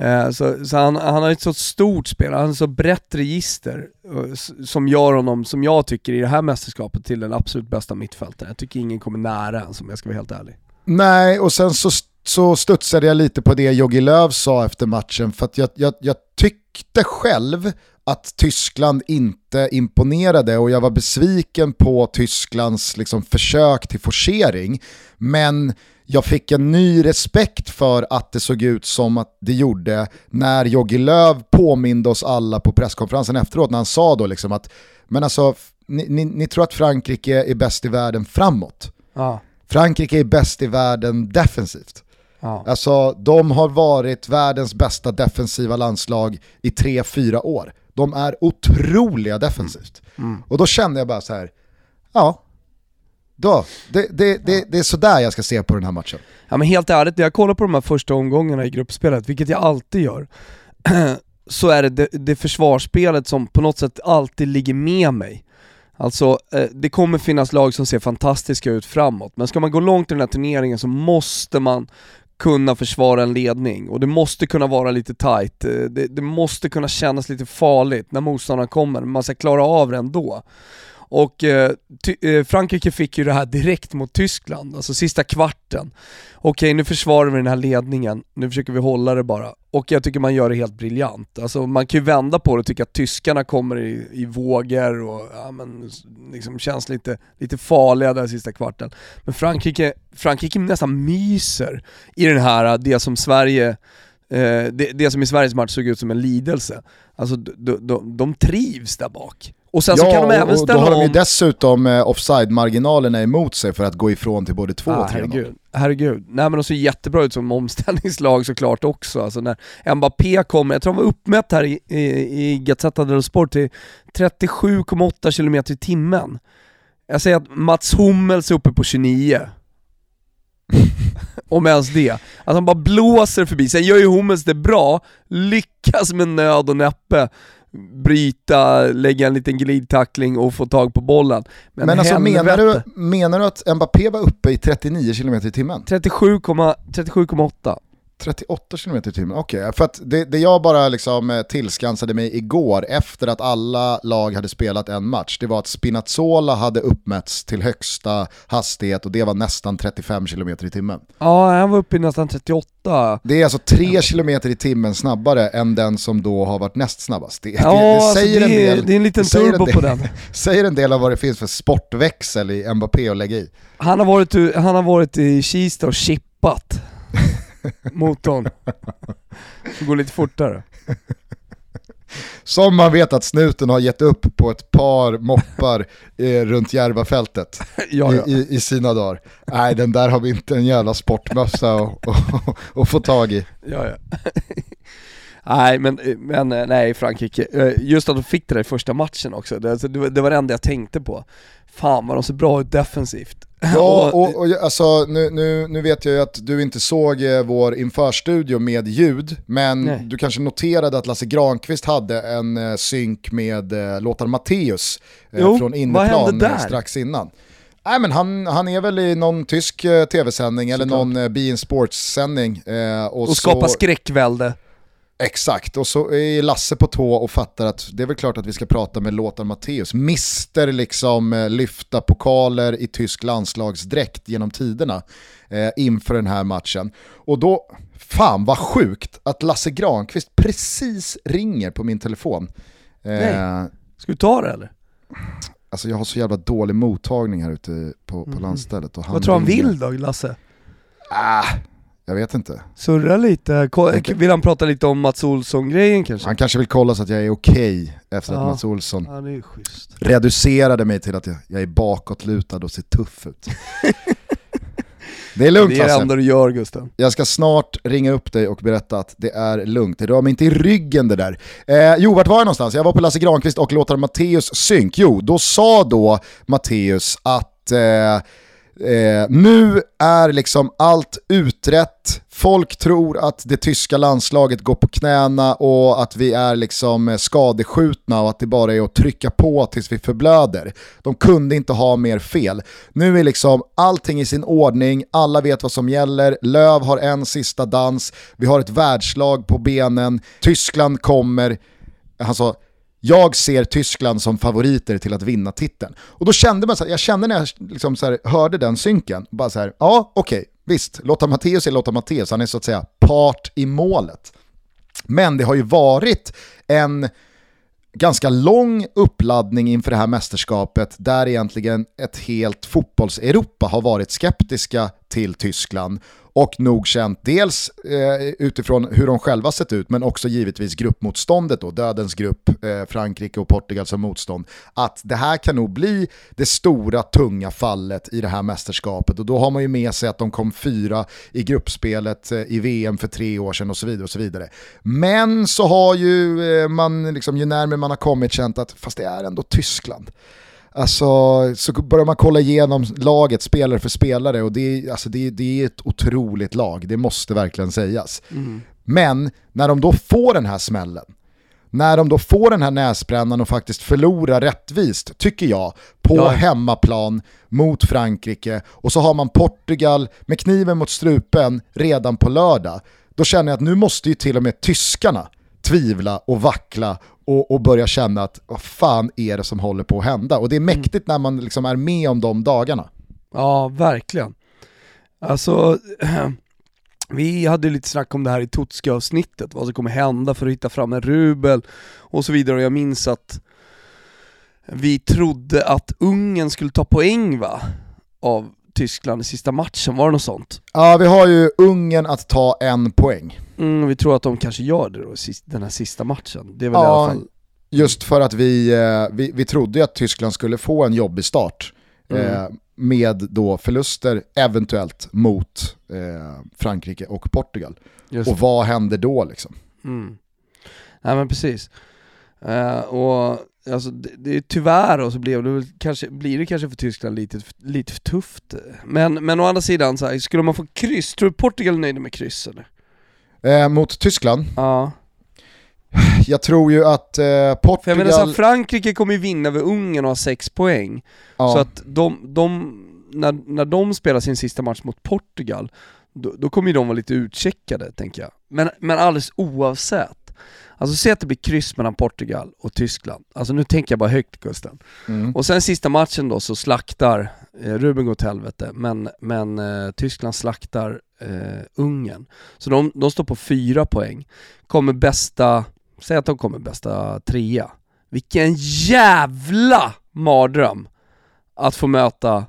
Eh, så, så han, han, har ett så stort spel, han har ett så brett register eh, som gör honom, som jag tycker, i det här mästerskapet till den absolut bästa mittfältaren. Jag tycker ingen kommer nära ens om jag ska vara helt ärlig. Nej, och sen så, så studsade jag lite på det Jogi Löw sa efter matchen, för att jag, jag, jag tyckte själv att Tyskland inte imponerade och jag var besviken på Tysklands liksom, försök till forcering. Men jag fick en ny respekt för att det såg ut som att det gjorde när Jogi Löw påminde oss alla på presskonferensen efteråt när han sa då liksom att men alltså, ni, ni, ni tror att Frankrike är bäst i världen framåt. Ja. Frankrike är bäst i världen defensivt. Ja. Alltså de har varit världens bästa defensiva landslag i tre fyra år. De är otroliga defensivt. Och då kände jag bara så här, ja, då, det, det, det, det är sådär jag ska se på den här matchen. Ja men helt ärligt, när jag kollar på de här första omgångarna i gruppspelet, vilket jag alltid gör, så är det, det det försvarsspelet som på något sätt alltid ligger med mig. Alltså, eh, det kommer finnas lag som ser fantastiska ut framåt, men ska man gå långt i den här turneringen så måste man kunna försvara en ledning och det måste kunna vara lite tight. Eh, det, det måste kunna kännas lite farligt när motståndaren kommer, men man ska klara av det ändå. Och eh, ty, eh, Frankrike fick ju det här direkt mot Tyskland, alltså sista kvarten. Okej, nu försvarar vi den här ledningen, nu försöker vi hålla det bara. Och jag tycker man gör det helt briljant. Alltså man kan ju vända på det och tycka att tyskarna kommer i, i vågor och ja, men, liksom känns lite, lite farliga där sista kvarten. Men Frankrike, Frankrike nästan myser i den här, äh, det som Sverige eh, det, det som i Sveriges match såg ut som en lidelse. Alltså de, de, de trivs där bak. Och sen så kan de även och då ställa har de ju om... dessutom eh, offside-marginalerna emot sig för att gå ifrån till både 2 Ah, och 3 herregud, herregud. Nej men de ser jättebra ut som omställningslag såklart också. Alltså när Mbappé kommer, jag tror han var uppmätt här i, i, i Gazzetta dello Sport till 37,8 km i timmen. Jag säger att Mats Hummels är uppe på 29. Om ens det. Att han bara blåser förbi. Sen gör ju Hummels det bra, lyckas med nöd och näppe bryta, lägga en liten glidtackling och få tag på bollen. Men, Men alltså menar du, menar du att Mbappé var uppe i 39 km i timmen? 37,8 37,8 38 km i timmen, okej. För att det, det jag bara liksom eh, tillskansade mig igår efter att alla lag hade spelat en match, det var att Spinazzola hade uppmätts till högsta hastighet och det var nästan 35 km i timmen. Ja, han var uppe i nästan 38. Det är alltså 3 km i timmen snabbare än den som då har varit näst snabbast. Det, Ja, det, det alltså säger det, en del, det är en liten det säger en turbo del- på den. säger en del av vad det finns för sportväxel i Mbappé att lägga i. Han har varit, han har varit i Kista och chippat motorn. Det går lite fortare. Som man vet att snuten har gett upp på ett par moppar eh, runt Järvafältet Ja, ja. i, i, sina dagar. Nej, den där har vi inte en jävla sportmössa att- att att få tag i. ja, ja. nej men, men eh, nej Frankrike, Eh, just att de fick det där i första matchen också, det, alltså, det var det enda jag tänkte på. Fan vad de ser bra ut defensivt. Ja, och, och alltså, nu, nu, nu vet jag ju att du inte såg eh, vår införstudio med ljud, men Nej. du kanske noterade att Lasse Granqvist hade en eh, synk med eh, Lothar Matteus eh, Jo, från vad inneplan hände eh, där? strax innan. Nej men han, han är väl i någon tysk eh, tv-sändning eller någon eh, Be In Sports-sändning. Eh, och och skapa så, skräckvälde. Exakt, och så är Lasse på tå och fattar att det är väl klart att vi ska prata med Lothar Matteus. Mister liksom eh, lyfta pokaler i tysk landslagsdräkt genom tiderna eh, inför den här matchen. Och då, fan vad sjukt att Lasse Granqvist precis ringer på min telefon. Eh, Nej. Ska du ta det eller? alltså jag har så jävla dålig mottagning här ute på, på landstället. Och han. Vad tror han vill då, Lasse? Ah, Jag vet inte. Surra lite, vill han prata lite om Mats Olsson-grejen kanske? Han kanske vill kolla så att jag är okej efter att Ja. Mats Olsson reducerade mig till att jag, jag är bakåtlutad och ser tuff ut. det är lugnt Det är det enda du gör Gusten. Jag ska snart ringa upp dig och berätta att det är lugnt. Det rör mig inte i ryggen det där. Eh, jo, vart var jag någonstans? Jag var på Lasse Granqvist och låtar Matteus synk. Jo, då sa då Matteus att eh, eh, nu är liksom allt utrett. Folk tror att det tyska landslaget går på knäna och att vi är liksom eh, skadeskjutna och att det bara är att trycka på tills vi förblöder. De kunde inte ha mer fel. Nu är liksom allting i sin ordning, alla vet vad som gäller, Löv har en sista dans, vi har ett världslag på benen, Tyskland kommer, han sa jag ser Tyskland som favoriter till att vinna titeln. Och då kände man så här, jag kände när jag liksom så här, hörde den synken, bara så här, ja okej, visst, Lotta Matteus är Lotta Matteus, han är så att säga part i målet. Men det har ju varit en ganska lång uppladdning inför det här mästerskapet där egentligen ett helt fotbolls-Europa har varit skeptiska till Tyskland och nog känt dels eh, utifrån hur de själva sett ut men också givetvis gruppmotståndet då, dödens grupp, eh, Frankrike och Portugal som motstånd, att det här kan nog bli det stora tunga fallet i det här mästerskapet och då har man ju med sig att de kom fyra i gruppspelet eh, i VM för tre år sedan och så vidare. och så vidare. Men så har ju eh, man, liksom, ju närmare man har kommit känt att fast det är ändå Tyskland. Alltså, så börjar man kolla igenom laget spelare för spelare och det, är- alltså, det, är- det är ett otroligt lag, det måste verkligen sägas. Men när de då får den här smällen, när de då får den här näsbrännan och faktiskt förlorar rättvist, tycker jag, på Ja. hemmaplan mot Frankrike och så har man Portugal med kniven mot strupen redan på lördag, då känner jag att nu måste ju till och med tyskarna tvivla och vackla och, och börja känna att vad fan är det som håller på att hända? Och det är mäktigt när man liksom är med om de dagarna. Ja, verkligen. Alltså, vi hade lite snack om det här i Totska-avsnittet, vad som kommer hända för att hitta fram en rubel och så vidare. Och jag minns att vi trodde att Ungern skulle ta poäng va? Av Tyskland i sista matchen, var det något sånt? Ja, vi har ju Ungern att ta en poäng. Mm, vi tror att de kanske gör det då, den här sista matchen. Det är väl i Ja, alla fall... Just för att vi, eh, vi, vi trodde ju att Tyskland skulle få en jobbig start. Eh, med då förluster eventuellt mot eh, Frankrike och Portugal. Just Och vad händer då liksom? Mm. Nej men precis. Eh, och alltså, det, det är tyvärr och så blev det kanske, blir det kanske för Tyskland lite, lite för tufft. Men, men å andra sidan, så här, skulle man få kryss, tror du Portugal är nöjda med kryss eller? Eh, mot Tyskland, Ja. jag tror ju att eh, För jag Portugal... menar så här, Frankrike kommer ju vinna över Ungern och ha sex poäng. ja, Så att de, de när, när de spelar sin sista match mot Portugal, då, då kommer ju de vara lite utcheckade tänker jag. Men, men alldeles oavsett, alltså se att det blir kryss mellan Portugal och Tyskland. Alltså nu tänker jag bara högt Gusten. mm. Och sen sista matchen då så slaktar, eh, Ruben går till helvete, men, men eh, Tyskland slaktar eh, Ungern. Så de, de står på fyra poäng. Kommer bästa, säg att de kommer bästa trea. Vilken jävla mardröm att få möta,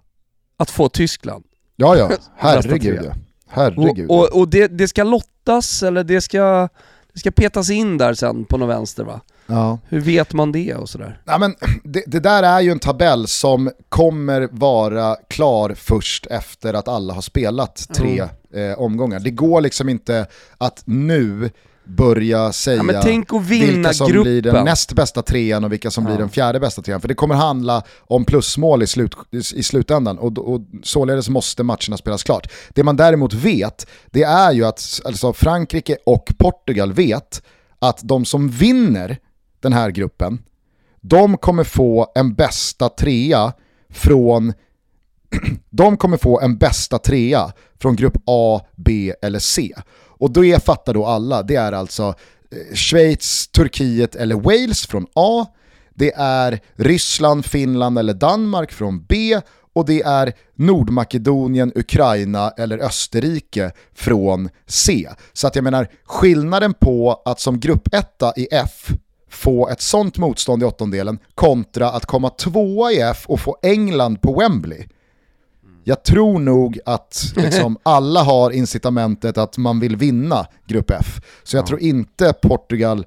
att få Tyskland. ja, ja, herregud ja. Herregud. Och, och, och det, det ska lottas, eller det ska, det ska petas in där sen på någon vänster va? ja. Hur vet man det och sådär? Ja, men det, det där är ju en tabell som kommer vara klar först efter att alla har spelat tre eh, omgångar. Det går liksom inte att nu börja säga Ja, tänk att vinna vilka som gruppen. blir den näst bästa trean och vilka som blir Ja. den fjärde bästa trean. För det kommer handla om plusmål i, slut, i slutändan och, och således måste matcherna spelas klart. Det man däremot vet, det är ju att alltså Frankrike och Portugal vet att de som vinner den här gruppen, de kommer få en bästa trea från de kommer få en bästa trea från grupp A, B eller C. Och det fattar då alla, det är alltså eh, Schweiz, Turkiet eller Wales från A, det är Ryssland, Finland eller Danmark från B och det är Nordmakedonien, Ukraina eller Österrike från C. Så att jag menar, skillnaden på att som gruppetta i F få ett sånt motstånd i åttondelen kontra att komma tvåa i F och få England på Wembley. Jag tror nog att liksom, alla har incitamentet att man vill vinna Grupp F. Så jag tror inte Portugal,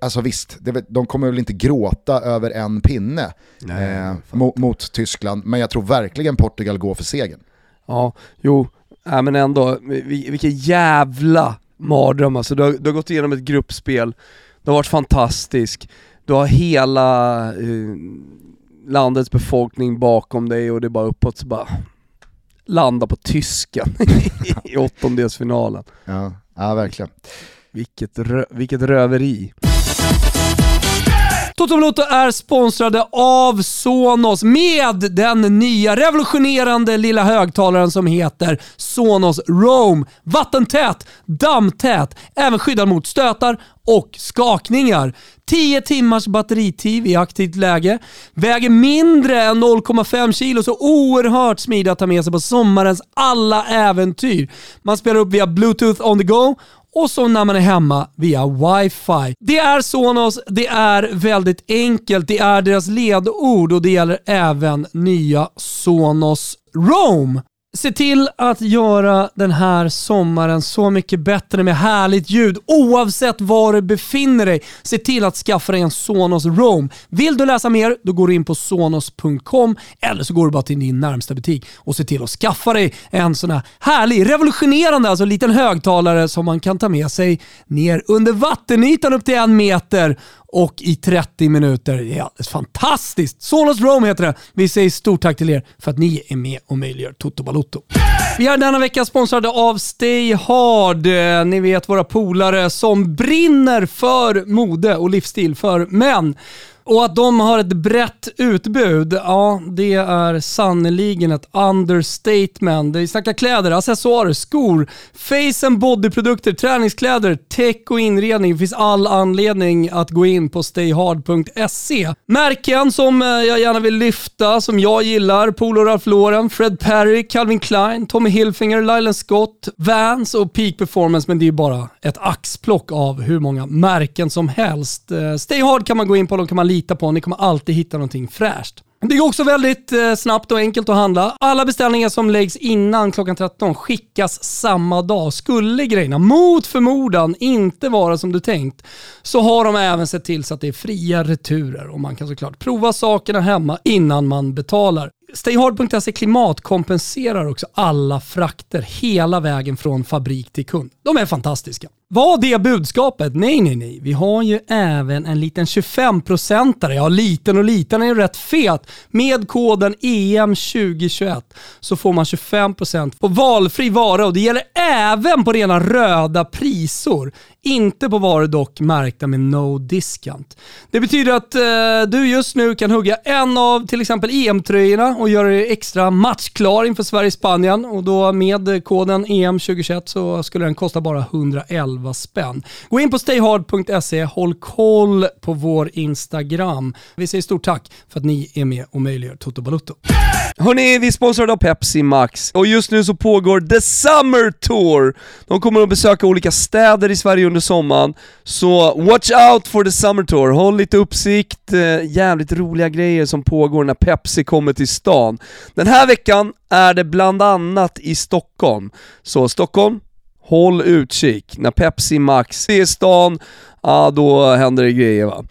alltså visst, de kommer väl inte gråta över en pinne eh, mot, mot Tyskland, men jag tror verkligen Portugal går för segern. Ja, jo, äh, men ändå, vi- vilken jävla mardröm alltså. Du har, du har gått igenom ett gruppspel, du har varit fantastisk, du har hela eh, landets befolkning bakom dig och det är bara uppåt så bara landa på tysken i åttondelsfinalen. Ja, ja verkligen. Vilket, rö- vilket röveri. Toto Balotto är sponsrade av Sonos med den nya revolutionerande lilla högtalaren som heter Sonos Roam. Vattentät, dammtät, även skyddad mot stötar och skakningar. 10 timmars batteritid i aktivt läge, väger mindre än 0,5 kilo så oerhört smidig att ta med sig på sommarens alla äventyr. Man spelar upp via bluetooth on the go och så när man är hemma via wifi. Det är Sonos, det är väldigt enkelt, det är deras ledord och det gäller även nya Sonos Roam. Se till att göra den här sommaren så mycket bättre med härligt ljud oavsett var du befinner dig. Se till att skaffa dig en Sonos Roam. Vill du läsa mer, då går du in på sonos.com eller så går du bara till din närmsta butik och se till att skaffa dig en sån här härlig, revolutionerande, alltså liten högtalare som man kan ta med sig ner under vattenytan upp till en meter och i 30 minuter. Det är alldeles fantastiskt. Solos Roam heter det. Vi säger stort tack till er för att ni är med och möjliggör Toto Balotto. Vi är denna vecka sponsrade av Stay Hard. Eh, ni vet våra polare som brinner för mode och livsstil för män. Och att de har ett brett utbud, ja det är sannoliken ett understatement. Vi snackar kläder, accessoarer, skor, face and bodyprodukter, träningskläder, tech och inredning. Det finns all anledning att gå in på stayhard.se. Märken som eh, jag gärna vill lyfta, som jag gillar, Polo Ralph Lauren, Fred Perry, Calvin Klein, Tommy Hilfiger, Lylan Scott, Vans och Peak Performance, men det är ju bara ett axplock av hur många märken som helst. Eh, stayhard kan man gå in på, de kan man lita på, ni kommer alltid hitta någonting fräscht. Det går också väldigt eh, snabbt och enkelt att handla. Alla beställningar som läggs innan klockan 13 skickas samma dag. Skulle grejerna mot förmodan inte vara som du tänkt så har de även sett till så att det är fria returer och man kan såklart prova sakerna hemma innan man betalar. Stayhard.se klimatkompenserar också alla frakter hela vägen från fabrik till kund. De är fantastiska. Var det budskapet? Nej, nej, nej. Vi har ju även en liten 25-procentare. Ja, liten och liten är ju rätt fet. Med koden EM2021 så får man 25% på valfri vara och det gäller även på rena röda prisor. Inte på varor dock märkta med no discount. Det betyder att eh, du just nu kan hugga en av till exempel EM-tröjorna och göra dig extra matchklar inför Sverige-Spanien. Och då med koden EM2021 så skulle den kosta bara 111 spänn. Gå in på stayhard.se, håll koll på vår Instagram. Vi säger stort tack för att ni är med och möjliggör Toto Balutto. Hörni, vi är sponsrade av Pepsi Max och just nu så pågår The Summer Tour. De kommer att besöka olika städer i Sverige under sommaren, så watch out for The Summer Tour. Håll lite uppsikt, eh, jävligt roliga grejer som pågår när Pepsi kommer till stan. Den här veckan är det bland annat i Stockholm. Så Stockholm, håll utkik. När Pepsi Max är i stan, ja då händer det grejer va.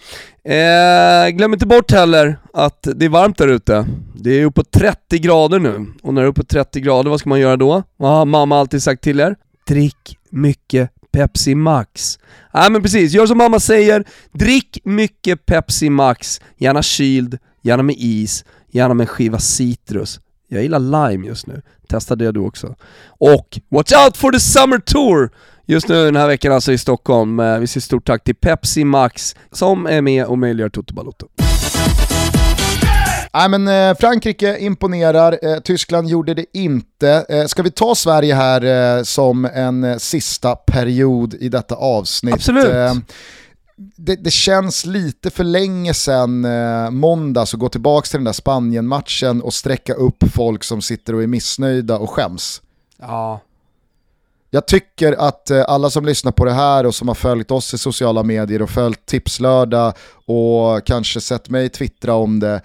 Eh, glöm inte bort heller att det är varmt där ute. Det är uppåt 30 grader nu, och när det är uppåt 30 grader, vad ska man göra då? Vad har mamma alltid sagt till er? Drick mycket Pepsi Max. Nej men precis, gör som mamma säger, drick mycket Pepsi Max, gärna kyld, gärna med is, gärna med en skiva citrus. Jag gillar lime just nu, testa det du också. Och watch out for the summer tour! Just nu den här veckan alltså i Stockholm. Eh, Vi säger stort tack till Pepsi Max som är med och möjliggör Toto Balotto. Nej, men, eh, Frankrike imponerar, eh, Tyskland gjorde det inte. Eh, ska vi ta Sverige här som en sista period i detta avsnitt? Absolut. Det, det känns lite för länge sedan eh, måndags att gå tillbaka till den där Spanien-matchen och sträcka upp folk som sitter och är missnöjda och skäms. Ja. Jag tycker att eh, alla som lyssnar på det här och som har följt oss i sociala medier och följt Tipslördag och kanske sett mig twittra om det,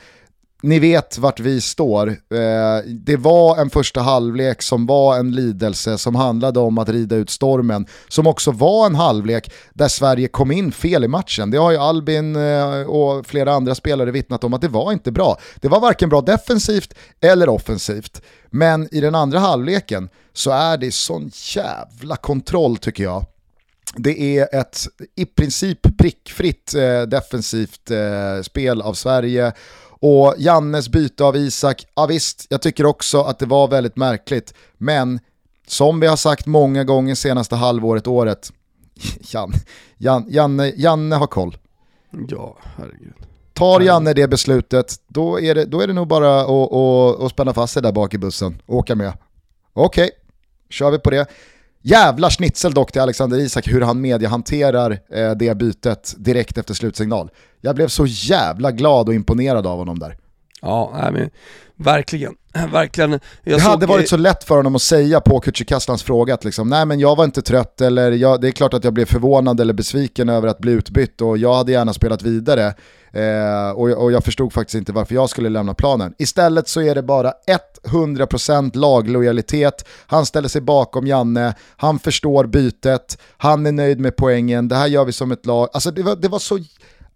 ni vet vart vi står. Eh, det var en första halvlek som var en lidelse som handlade om att rida ut stormen. Som också var en halvlek där Sverige kom in fel i matchen. Det har ju Albin eh, och flera andra spelare vittnat om att det var inte bra. Det var varken bra defensivt eller offensivt. Men i den andra halvleken så är det sån jävla kontroll tycker jag. Det är ett i princip prickfritt eh, defensivt spel av Sverige och Jannes byte av Isak, ja visst, jag tycker också att det var väldigt märkligt. Men som vi har sagt många gånger senaste halvåret, året, Jan, Jan, Janne, Janne har koll. Ja, herregud. Tar Janne det beslutet, då är det, då är det nog bara att, att, att spänna fast sig där bak i bussen och åka med. Okej, okay, kör vi på det. Jävla schnitzel dock till Alexander Isak hur han mediehanterar eh, det bytet direkt efter slutsignal. Jag blev så jävla glad och imponerad av honom där. Ja, nej, men, verkligen. verkligen. Jag det hade varit så lätt för honom att säga på Kücükaslans fråga att liksom, nej men jag var inte trött eller jag, det är klart att jag blev förvånad eller besviken över att bli utbytt och jag hade gärna spelat vidare. Eh, och, och jag förstod faktiskt inte varför jag skulle lämna planen. Istället så är det bara 100% laglojalitet, han ställer sig bakom Janne, han förstår bytet, han är nöjd med poängen, det här gör vi som ett lag. Alltså det var, det var så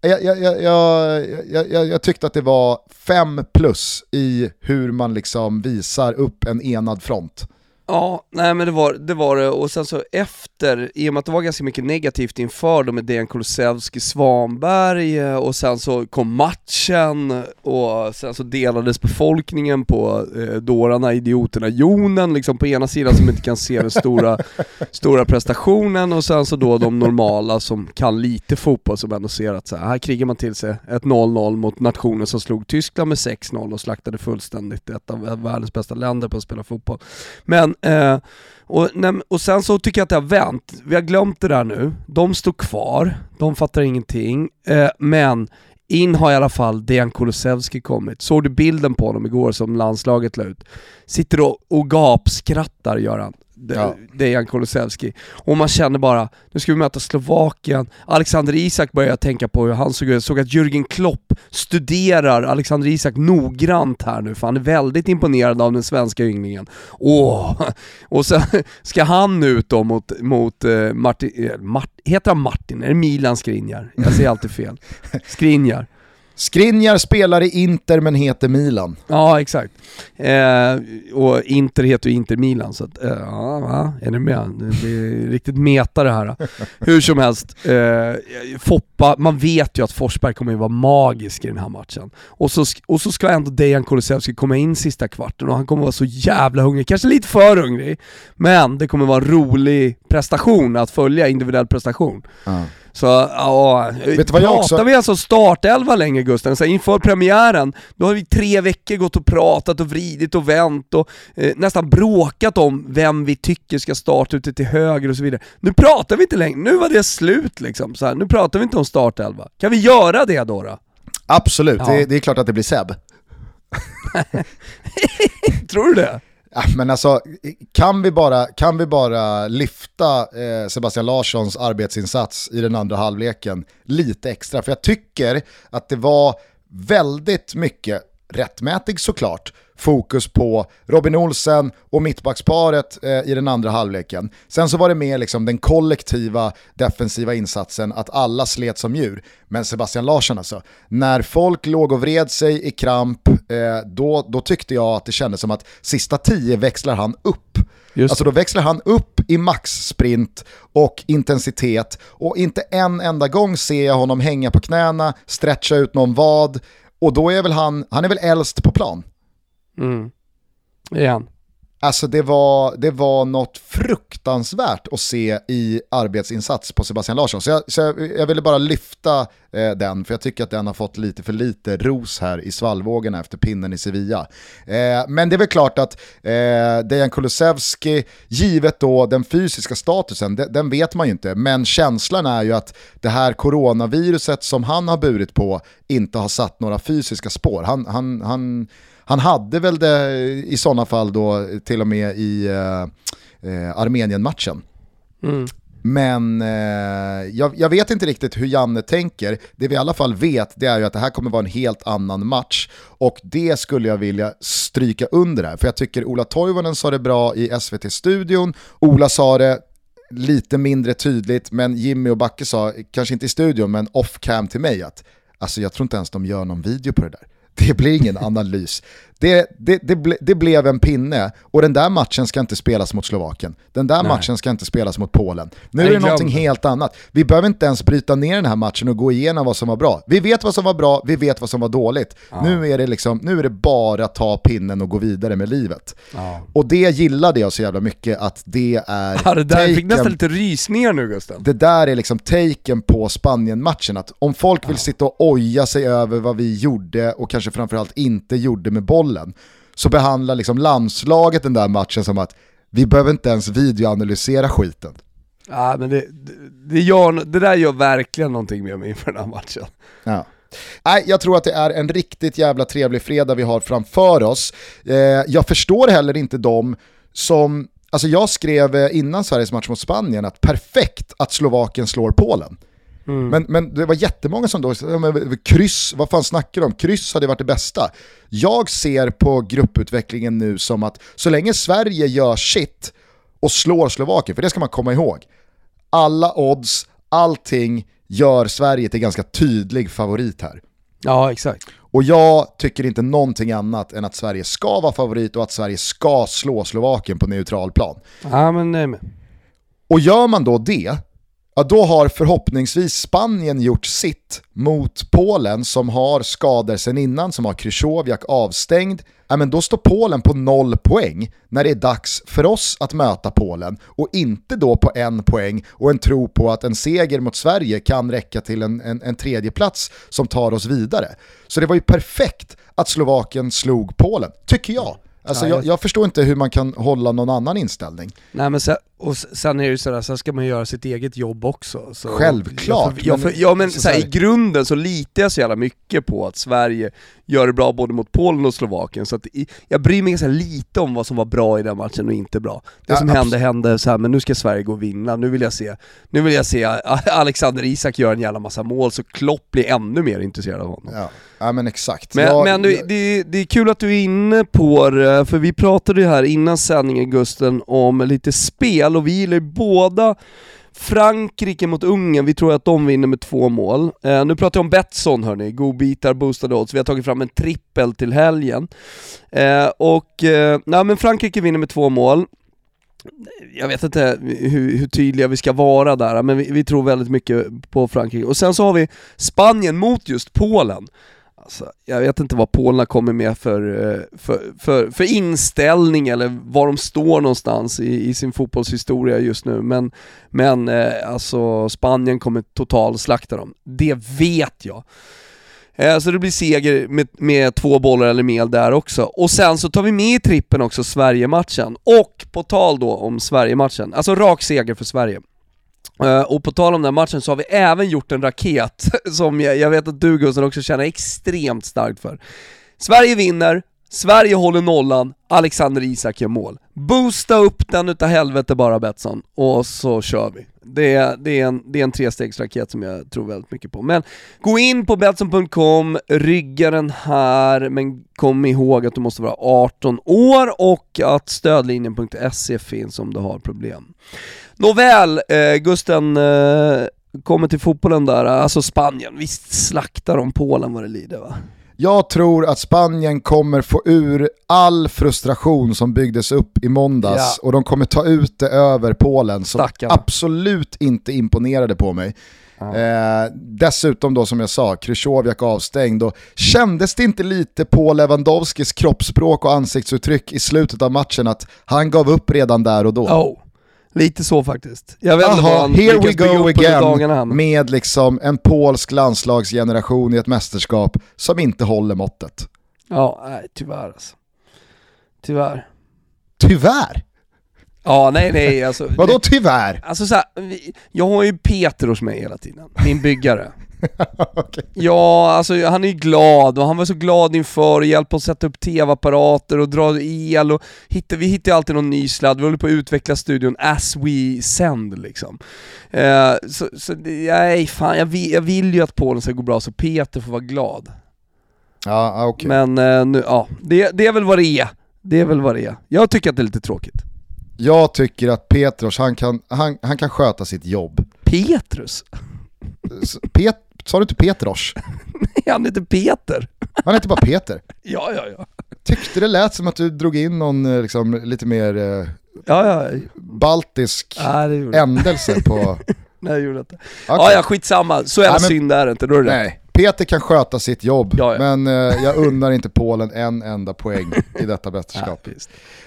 jag, jag, jag, jag, jag, tyckte att det var fem plus i hur man liksom visar upp en enad front. Ja, nej men det var, det var det, och sen så efter, i och med att det var ganska mycket negativt inför då med Dejan Kulusevski, Svanberg, eh, och sen så kom matchen, och sen så delades befolkningen på eh, dårarna, idioterna, jonen liksom på ena sidan som inte kan se den stora, stora prestationen, och sen så då de normala som kan lite fotboll som ändå ser att så här, här krigar man till sig ett 0-0 mot nationen som slog Tyskland med 6-0 och slaktade fullständigt ett av världens bästa länder på att spela fotboll. Men Eh, och, och sen så tycker jag att det har vänt. Vi har glömt det där nu. De står kvar, de fattar ingenting. Eh, men in har i alla fall Dejan Kulusevski kommit. Såg du bilden på honom igår som landslaget la ut? Sitter och, och gapskrattar gör han ja. Dejan Kulusevski. Och man känner bara, nu ska vi möta Slovakien. Alexander Isak börjar tänka på hur han såg ut. såg att Jürgen Klopp studerar Alexander Isak noggrant här nu, för han är väldigt imponerad av den svenska ynglingen. Åh! Och sen ska han ut då mot, mot uh, Martin, uh, Mart, heter han Martin? Är det Milan Skriniar? Jag säger alltid fel. Skriniar. Skriniar spelar i Inter men heter Milan. Ja, exakt. Eh, och Inter heter ju Inter Milan, så att, eh, ja, är ni med? Det är riktigt meta det här. Hur som helst, eh, Foppa, man vet ju att Forsberg kommer att vara magisk i den här matchen. Och så, och så ska ändå Dejan Kulusevski komma in sista kvarten och han kommer vara så jävla hungrig, kanske lite för hungrig, men det kommer vara en rolig prestation att följa, individuell prestation. Mm. Så ja, Vet vad jag pratar vi alltså startelva längre Gusten? Så inför premiären, då har vi tre veckor gått och pratat och vridit och vänt och eh, nästan bråkat om vem vi tycker ska starta ute till höger och så vidare. Nu pratar vi inte längre, nu var det slut liksom. Så här, nu pratar vi inte om startelva. Kan vi göra det då? då? Absolut, ja. det, det är klart att det blir Seb. Tror du det? Men alltså, kan vi bara, kan vi bara lyfta eh, Sebastian Larssons arbetsinsats i den andra halvleken lite extra? För jag tycker att det var väldigt mycket, rättmätig såklart, fokus på Robin Olsen och mittbacksparet eh, i den andra halvleken. Sen så var det mer liksom den kollektiva defensiva insatsen, att alla slet som djur. Men Sebastian Larsson alltså, när folk låg och vred sig i kramp, eh, då, då tyckte jag att det kändes som att sista tio växlar han upp. Just alltså då växlar han upp i maxsprint och intensitet och inte en enda gång ser jag honom hänga på knäna, stretcha ut någon vad och då är väl han, han är väl äldst på plan. Mm. Igen. Alltså det var, det var något fruktansvärt att se i arbetsinsats på Sebastian Larsson. Så jag, så jag, jag ville bara lyfta eh, den, för jag tycker att den har fått lite för lite ros här i svallvågorna efter pinnen i Sevilla. Eh, men det är väl klart att eh, Dejan Kulusevski, givet då den fysiska statusen, de, den vet man ju inte, men känslan är ju att det här coronaviruset som han har burit på inte har satt några fysiska spår. Han, han, han han hade väl det i sådana fall då till och med i eh, eh Armenien-matchen. Mm. Men eh, jag, jag vet inte riktigt hur Janne tänker. Det vi i alla fall vet det är ju att det här kommer vara en helt annan match. Och det skulle jag vilja stryka under här. För jag tycker Ola Toivonen sa det bra i SVT-studion. Ola sa det lite mindre tydligt, men Jimmy och Backe sa, kanske inte i studion, men off-cam till mig att alltså jag tror inte ens de gör någon video på det där. Det blir ingen analys. Det, det, det, ble, det, blev en pinne och den där matchen ska inte spelas mot Slovakien. Den där Nej. matchen ska inte spelas mot Polen. Nu är det någonting helt annat. Vi behöver inte ens bryta ner den här matchen och gå igenom vad som var bra. Vi vet vad som var bra, vi vet vad som var dåligt. Ja. Nu, är det liksom, nu är det bara ta pinnen och gå vidare med livet. Ja. Och det gillade jag så jävla mycket att det är... Ja, det där taken, fick nästan lite rysningar nu Gusten. Det där är liksom taken på Spanien-matchen. Att om folk vill sitta och oja sig över vad vi gjorde och kanske framförallt inte gjorde med bollen så behandlar liksom landslaget den där matchen som att vi behöver inte ens videoanalysera skiten. Ja men det, det, gör, det där gör verkligen någonting med mig inför den här matchen. Ja. Nej, jag tror att det är en riktigt jävla trevlig fredag vi har framför oss. Eh, jag förstår heller inte dem som, alltså jag skrev eh, innan Sveriges match mot Spanien att perfekt att Slovakien slår Polen. Mm. Men, men det var jättemånga som då, kryss, vad fan snackar de om? Kryss hade varit det bästa. Jag ser på grupputvecklingen nu som att så länge Sverige gör shit och slår Slovakien, för det ska man komma ihåg, alla odds, allting gör Sverige till ganska tydlig favorit här. Ja, exakt. Och jag tycker inte någonting annat än att Sverige ska vara favorit och att Sverige ska slå Slovakien på neutral plan. Ja, men nej. Och gör man då det, ja, då har förhoppningsvis Spanien gjort sitt mot Polen som har skador sen innan, som har Krychowiak avstängd. Ja, men då står Polen på noll poäng när det är dags för oss att möta Polen och inte då på en poäng och en tro på att en seger mot Sverige kan räcka till en, en, en tredje plats som tar oss vidare. Så det var ju perfekt att Slovakien slog Polen, tycker jag. Alltså jag, jag, förstår inte hur man kan hålla någon annan inställning. Nej men sen, och sen är det ju sådär, sen ska man göra sitt eget jobb också. Så Självklart! Jag, jag, men, ja men så här, i grunden så litar jag så jävla mycket på att Sverige gör det bra både mot Polen och Slovakien, så att i, jag bryr mig ganska lite om vad som var bra i den matchen och inte bra. Det ja, som hände hände, så här, men nu ska Sverige gå och vinna, nu vill jag se, nu vill jag se Alexander Isak göra en jävla massa mål, så Klopp blir ännu mer intresserad av honom. Ja, ja men exakt. Men, jag, men du, det, det är kul att du är inne på det, för vi pratade ju här innan sändningen Gusten om lite spel, och vi gillar ju båda Frankrike mot Ungern, vi tror att de vinner med två mål. Eh, nu pratar jag om Betsson hörni, godbitar, boostade odds. Vi har tagit fram en trippel till helgen. Eh, och, eh, nej men Frankrike vinner med två mål. Jag vet inte hur, hur tydliga vi ska vara där, men vi, vi, tror väldigt mycket på Frankrike. Och sen så har vi Spanien mot just Polen. Alltså, jag vet inte vad Polen kommer med för, eh, för, för, för, inställning eller var de står någonstans i, i sin fotbollshistoria just nu, men, men eh, alltså Spanien kommer totalslakta dem. Det vet jag. Eh, så det blir seger med, med två bollar eller mer där också. Och sen så tar vi med i trippen också Sverige-matchen. Och på tal då om Sverige-matchen, alltså rak seger för Sverige. Uh, och på tal om den matchen så har vi även gjort en raket som jag, jag vet att du Gusten också känner extremt starkt för. Sverige vinner, Sverige håller nollan, Alexander Isak gör mål. Boosta upp den utav helvete bara Betsson, och så kör vi. Det är, det är en, det är en trestegsraket som jag tror väldigt mycket på. Men gå in på Betsson.com, rygga den här, men kom ihåg att du måste vara 18 år och att stödlinjen.se finns om du har problem. Nåväl, eh, Gusten, eh, kommer till fotbollen där, alltså Spanien, visst slaktar de Polen vad det lider va? Jag tror att Spanien kommer få ur all frustration som byggdes upp i måndags ja. och de kommer ta ut det över Polen som Stackarna. absolut inte imponerade på mig. Eh, dessutom då som jag sa, Krychowiak avstängd och kändes det inte lite på Lewandowskis kroppsspråk och ansiktsuttryck i slutet av matchen att han gav upp redan där och då? Oh. Lite så faktiskt. Jag vet Aha, here we go again med liksom en polsk landslagsgeneration i ett mästerskap som inte håller måttet. Ja, nej, tyvärr alltså. Tyvärr. Tyvärr? Ja, nej nej alltså. Vadå tyvärr? Alltså så här, jag har ju Peter hos mig hela tiden, min byggare. Ja, alltså han är ju glad och han var så glad inför och hjälpte oss att sätta upp tv-apparater och dra el och hitta, vi hittar alltid någon ny sladd, vi håller på att utveckla studion as we send liksom. Eh, så, så nej, fan jag vill, jag vill ju att Polen ska gå bra så Peter får vara glad. Ja, ja, okej. Men eh, nu, ja, det, det är väl vad det är. Det är väl vad det är. Jag tycker att det är lite tråkigt. Jag tycker att Petros, han kan, han, han kan sköta sitt jobb. Petrus? Pet, sa du inte Petros? Han heter Peter. Han heter bara Peter. Ja, ja, ja. Tyckte det lät som att du drog in någon eh, liksom, lite mer eh, Ja, ja. baltisk Nej, ändelse på... Nej, det gjorde jag inte. Okej. Ja, ja, skitsamma. Så jävla Nej, men- synd är det inte. Då är det. Nej, Peter kan sköta sitt jobb, Ja, ja. men eh, jag unnar inte Polen en enda poäng i detta mästerskap. Ja.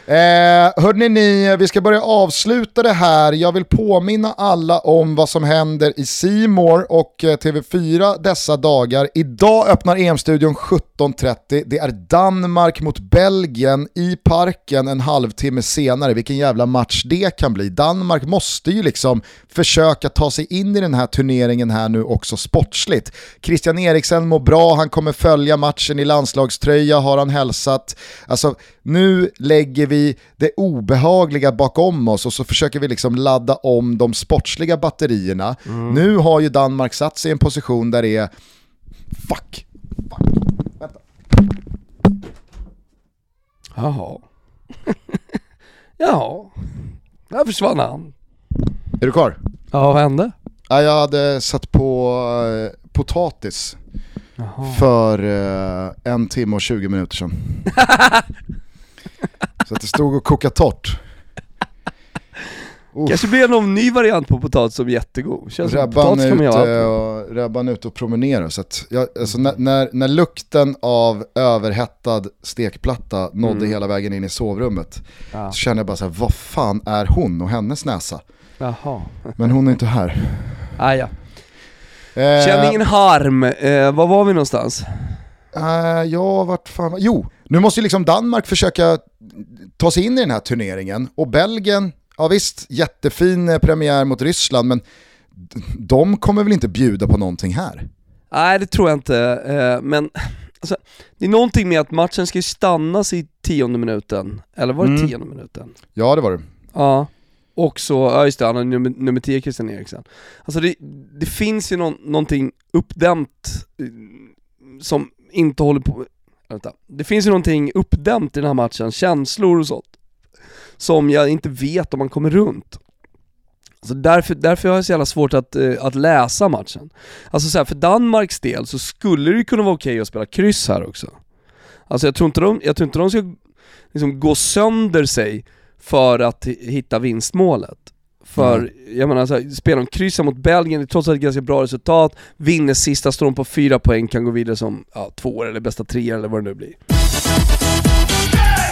Eh, hörni ni, vi ska börja avsluta det här. Jag vill påminna alla om vad som händer i Simor och eh, TV4 dessa dagar. Idag öppnar EM-studion 17.30. Det är Danmark mot Belgien i parken en halvtimme senare. Vilken jävla match det kan bli. Danmark måste ju liksom försöka ta sig in i den här turneringen här nu också sportsligt. Christian Eriksen mår bra, han kommer följa matchen i landslagströja har han hälsat. Alltså nu lägger vi det obehagliga bakom oss och så försöker vi liksom ladda om de sportsliga batterierna. Nu har ju Danmark satt sig i en position där det är fuck. fuck. Vänta. Jaha. Jaha. Där försvann han. Är du kvar? Ja, vad hände? Ja, jag hade satt på eh, potatis för eh, en timme och 20 minuter sedan. Så att det stod och kokade torrt. Uff. Kanske blir någon ny variant på potatis som är jättegod. Känns potatis är, ute och, Rebban är ute och promenerar. Så att jag, alltså när, när, när lukten av överhettad stekplatta nådde hela vägen in i sovrummet Mm. Ja. så kände jag bara så här, vad fan är hon och hennes näsa? Jaha. Men hon är inte här. Ah, ja. Eh, Känn ingen harm. Eh, var var vi någonstans? Eh, ja, vart fan Jo, nu måste ju liksom Danmark försöka ta sig in i den här turneringen och Belgien, ja visst, jättefin eh, premiär mot Ryssland men de kommer väl inte bjuda på någonting här? Nej det tror jag inte, eh, men alltså, det är någonting med att matchen ska stannas i tionde minuten, eller var det Mm. tionde minuten? Ja det var det. Ja, och så, ja just det, han har nummer, nummer 10 Christian Eriksen. Alltså det, det finns ju någon, någonting uppdämt som inte håller på, vänta. Det finns ju någonting uppdämt i den här matchen, känslor och sånt, som jag inte vet om man kommer runt. Så därför, därför har jag så jävla svårt att, eh, att läsa matchen. Alltså så här, för Danmarks del så skulle det ju kunna vara okej att spela kryss här också. Alltså jag tror inte de, jag tror inte de ska liksom gå sönder sig för att hitta vinstmålet. För, jag menar så här, spelar de kryssar mot Belgien, det är trots allt ett ganska bra resultat, vinner sista, står de på fyra poäng, kan gå vidare som ja, två eller bästa tre eller vad det nu blir.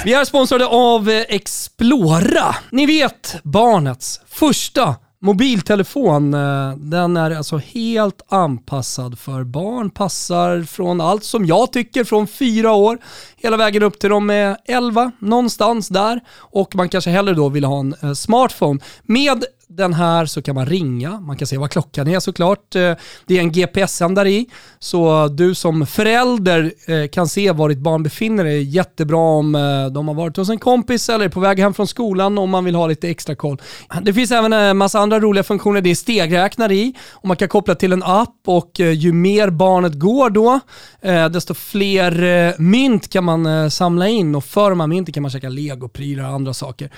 Vi är sponsrade av eh, Explora. Ni vet, barnets första mobiltelefon. Eh, den är alltså helt anpassad för barn. Passar från allt som jag tycker från fyra år hela vägen upp till de är 11, någonstans där. Och man kanske hellre då vill ha en eh, smartphone. Med den här så kan man ringa, man kan se vad klockan är såklart. Eh, det är en GPS-sändare i, så du som förälder eh, kan se var ditt barn befinner sig. Jättebra om eh, de har varit hos en kompis eller är på väg hem från skolan om man vill ha lite extra koll. Det finns även en massa andra roliga funktioner. Det är stegräknare i och man kan koppla till en app och ju mer barnet går då, desto fler mynt kan man samla in och för de här mynten kan man käka legoprylar och andra saker.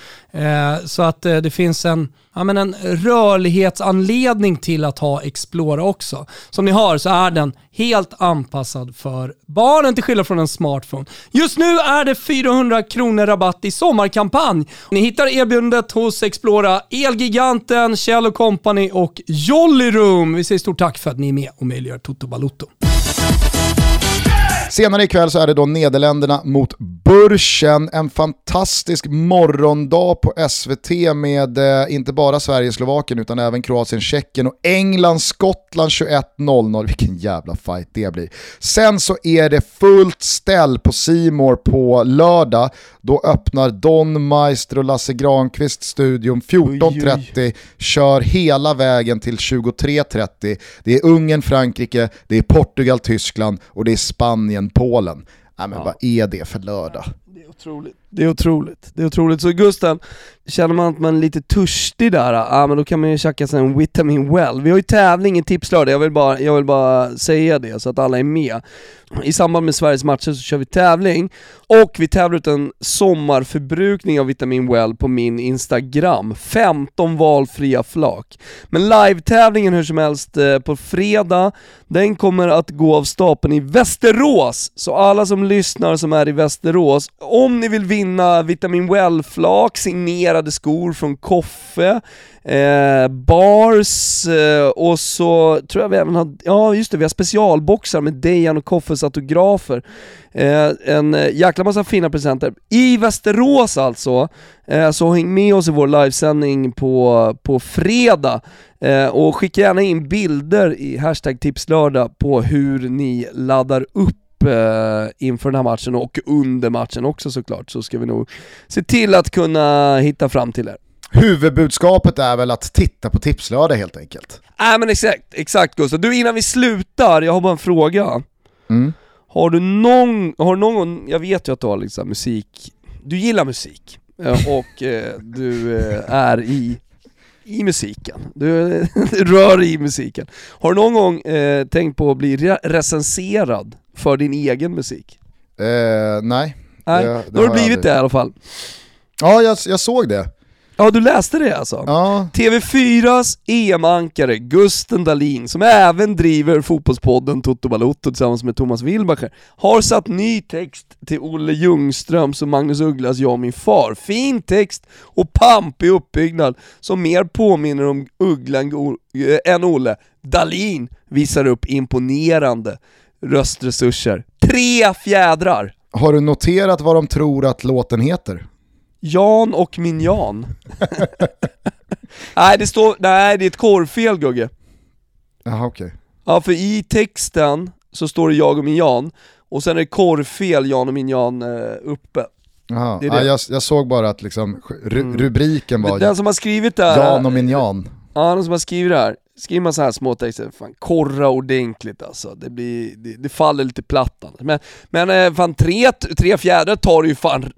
Så att det finns en, ja, men en rörlighetsanledning till att ha Explora också. Som ni hör så är den helt anpassad för barnen till skillnad från en smartphone. Just nu är det 400 kronor rabatt i sommarkampanj. Ni hittar erbjudandet hos Explora, Elgiganten, Kjell Company och Jollyroom. Vi säger stort tack för att ni är med och möjliggör Toto Balotto. Senare ikväll så är det då Nederländerna mot Burschen. En fantastisk morgondag på SVT med eh, inte bara Sverige-Slovakien utan även Kroatien-Tjeckien och England-Skottland 21.00. Vilken jävla fight det blir. Sen så är det fullt ställ på Simor på lördag. Då öppnar Don Meister och Lasse Granqvist studion 14.30, kör hela vägen till 23.30. Det är Ungern, Frankrike, det är Portugal, Tyskland och det är Spanien, Polen. Nej men vad är det för lördag? Det är otroligt. Det är otroligt. Det är otroligt. Så Gusten, känner man att man är lite törstig där, ja men då kan man ju tjacka sig en Vitamin Well. Vi har ju tävling i Tipslördag, jag vill, bara, jag vill bara säga det så att alla är med. I samband med Sveriges matcher så kör vi tävling, och vi tävlar ut en sommarförbrukning av Vitamin Well på min Instagram. 15 valfria flak. Men live-tävlingen hur som helst eh, på fredag, den kommer att gå av stapeln i Västerås. Så alla som lyssnar som är i Västerås, om ni vill vinna Vitamin Well-flak, signerade skor från Koffe, eh, bars eh, och så tror jag vi även har, ja just det, vi har specialboxar med Dejan och Koffes autografer. Eh, en eh, jäkla massa fina presenter. I Västerås alltså, eh, så häng med oss i vår livesändning på, på fredag eh, och skicka gärna in bilder i hashtag tipslördag på hur ni laddar upp eh, inför den här matchen och under matchen också såklart, så ska vi nog se till att kunna hitta fram till er. Huvudbudskapet är väl att titta på Tipslördag helt enkelt. Nej men exakt, exakt Gustav. Du innan vi slutar, jag har bara en fråga. Mm. Har du någon, har du någon jag vet ju att du har liksom musik, du gillar musik eh, och eh, du eh, är i, i musiken, du, du rör i musiken. Har du någon gång eh, tänkt på att bli re- recenserad för din egen musik? Eh, nej. Nej, Det- det då har du blivit aldrig. det i alla fall. Ja, jag, jag såg det. Ja, du läste det alltså? Ja, TV4s EM-ankare Gusten Dahlin, som även driver fotbollspodden Toto Balotto tillsammans med Thomas Wilbacher, har satt ny text till Olle Ljungströms och Magnus Ugglas Jag och min far. Fin text och pampig uppbyggnad som mer påminner om Uggla än O- äh, än Olle. Dahlin visar upp imponerande röstresurser. Tre fjädrar! har du noterat vad de tror att låten heter? Jan och min Jan. nej, det står, nej det är ett korvfel Gugge. Jaha okej. Ja, för i texten så står det jag och min Jan, och sen är det korvfel Jan och min Jan eh, uppe. Jaha. Det är Ja, det. jag, jag såg bara att liksom, ru- Mm. rubriken var den som har skrivit det här, Jan och min Jan. ja den som har skrivit det här, skriver man så här små texter, fan korra ordentligt alltså, det blir, det, det faller lite platt annars. Men, men eh, fan tre, tre fjädrar tar du ju fan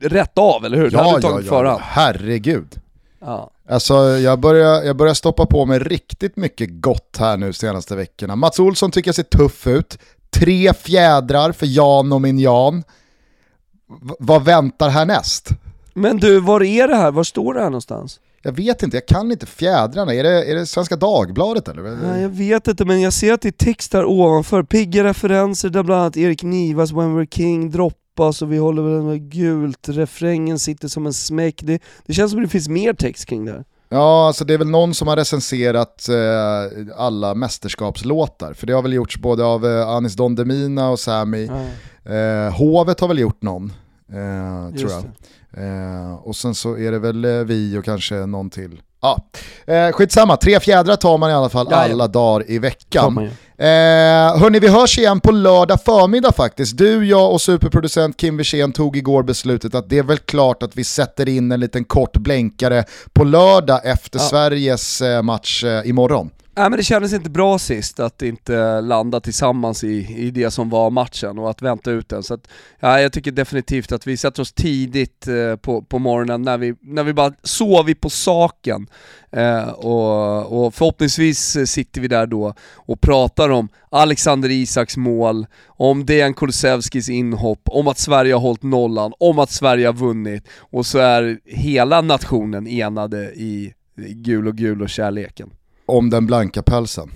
rätt av, eller hur? Ja, ja, ja, förhand. herregud. Ja. Alltså jag börjar, jag börjar stoppa på mig riktigt mycket gott här nu senaste veckorna. Mats Olsson tycker jag ser tuff ut. Tre fjädrar för Jan och min Jan. V- vad väntar härnäst? Men du, var är det här? Var står det här någonstans? Jag vet inte, jag kan inte fjädrarna. Är det, är det Svenska Dagbladet eller? Nej, jag vet inte, men jag ser att det är text där ovanför. Pigga referenser där bland annat Erik Nivas When We're King droppas och vi håller väl med gult. Refrängen sitter som en smäck. Det, det känns som det finns mer text kring det här. Ja, alltså det är väl någon som har recenserat eh, alla mästerskapslåtar. För det har väl gjorts både av eh, Anis Don Demina och Sami. Eh, Hovet har väl gjort någon, eh, tror jag. Eh, och sen så är det väl eh, vi och kanske någon till. Ja, eh, skitsamma, tre fjädrar tar man i alla fall Jajamän. alla dagar i Kan veckan. Eh, hörni, vi hörs igen på lördag förmiddag faktiskt. Du, jag och superproducent Kim Wirsén tog igår beslutet att det är väl klart att vi sätter in en liten kort blänkare på lördag efter Ja. Sveriges eh, match eh, imorgon. Nej men det kändes inte bra sist att inte landa tillsammans i, i det som var matchen och att vänta ut den. Så att, ja, jag tycker definitivt att vi sätter oss tidigt eh, på, på morgonen när vi, när vi bara sover på saken. Eh, och, och förhoppningsvis sitter vi där då och pratar om Alexander Isaks mål, om Dejan Kulusevskis inhopp, om att Sverige har hållit nollan, om att Sverige har vunnit och så är hela nationen enade i gul och gul och kärleken. Om den blanka pälsen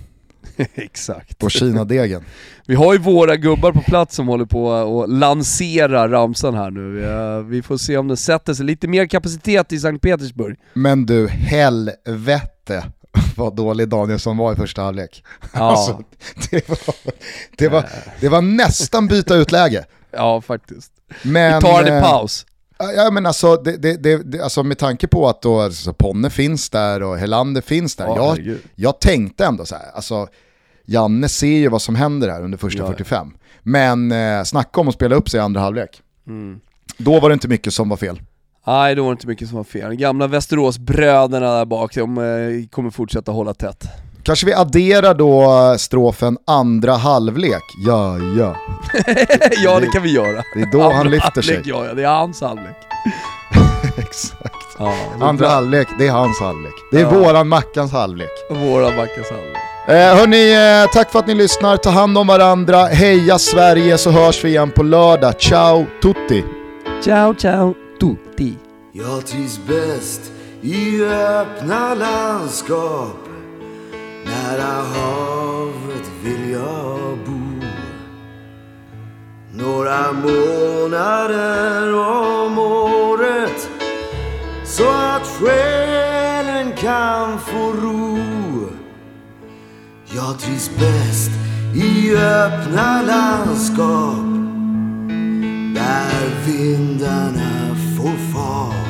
Exakt. på Kina-degen. Vi har ju våra gubbar på plats som håller på att lansera ramsan här nu. Vi, vi får se om den sätter sig. Lite mer kapacitet i Sankt Petersburg. Men du, helvete vad dålig Danielsson var i första halvlek. Ja. Alltså, det, var, det, var, det var nästan byta ut läge. Ja, faktiskt. Men, Vi tar en eh, paus. Ja men alltså, det, det, det, det, alltså med tanke på att då alltså, Ponne finns där och Helander finns där. Ja, jag, herregud. jag tänkte ändå så här, alltså Janne ser ju vad som händer här under första Ja. 45. Men eh, snacka om att spela upp sig i andra halvlek. Mm. Då var det inte mycket som var fel. Nej, det var inte mycket som var fel. Gamla Västeråsbröderna där bak, de eh, kommer fortsätta hålla tätt. Kanske vi adderar då strofen andra halvlek. Ja, ja. ja, det kan vi göra. Det är då han Andra lyfter sig. halvlek, Ja, ja, det är hans halvlek. Exakt. Ja, Andra halvlek, det är hans halvlek. Det är Ja. våran Mackans halvlek. Våra Backas halvlek. Eh, hörni, eh, tack för att ni lyssnar. Ta hand om varandra. Heja Sverige så hörs vi igen på lördag. Ciao tutti! Ciao, ciao, tutti. Jag trivs bäst i öppna landskap Nära havet vill jag bo. Några månader om året Så att själen kan få ro. Jag trivs bäst i öppna landskap där vindarna får fart.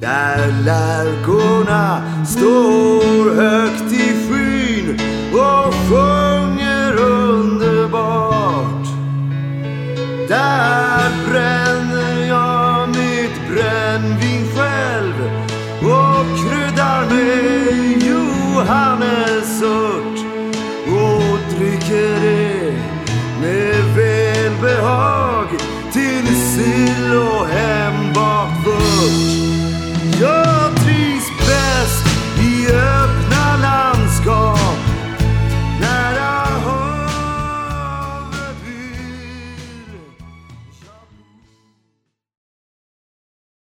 Där lärkorna står högt i skyn och sjunger underbart. Där bränner jag mitt brännvin själv och kryddar med johannesört och dricker det med välbehag till sill och häst.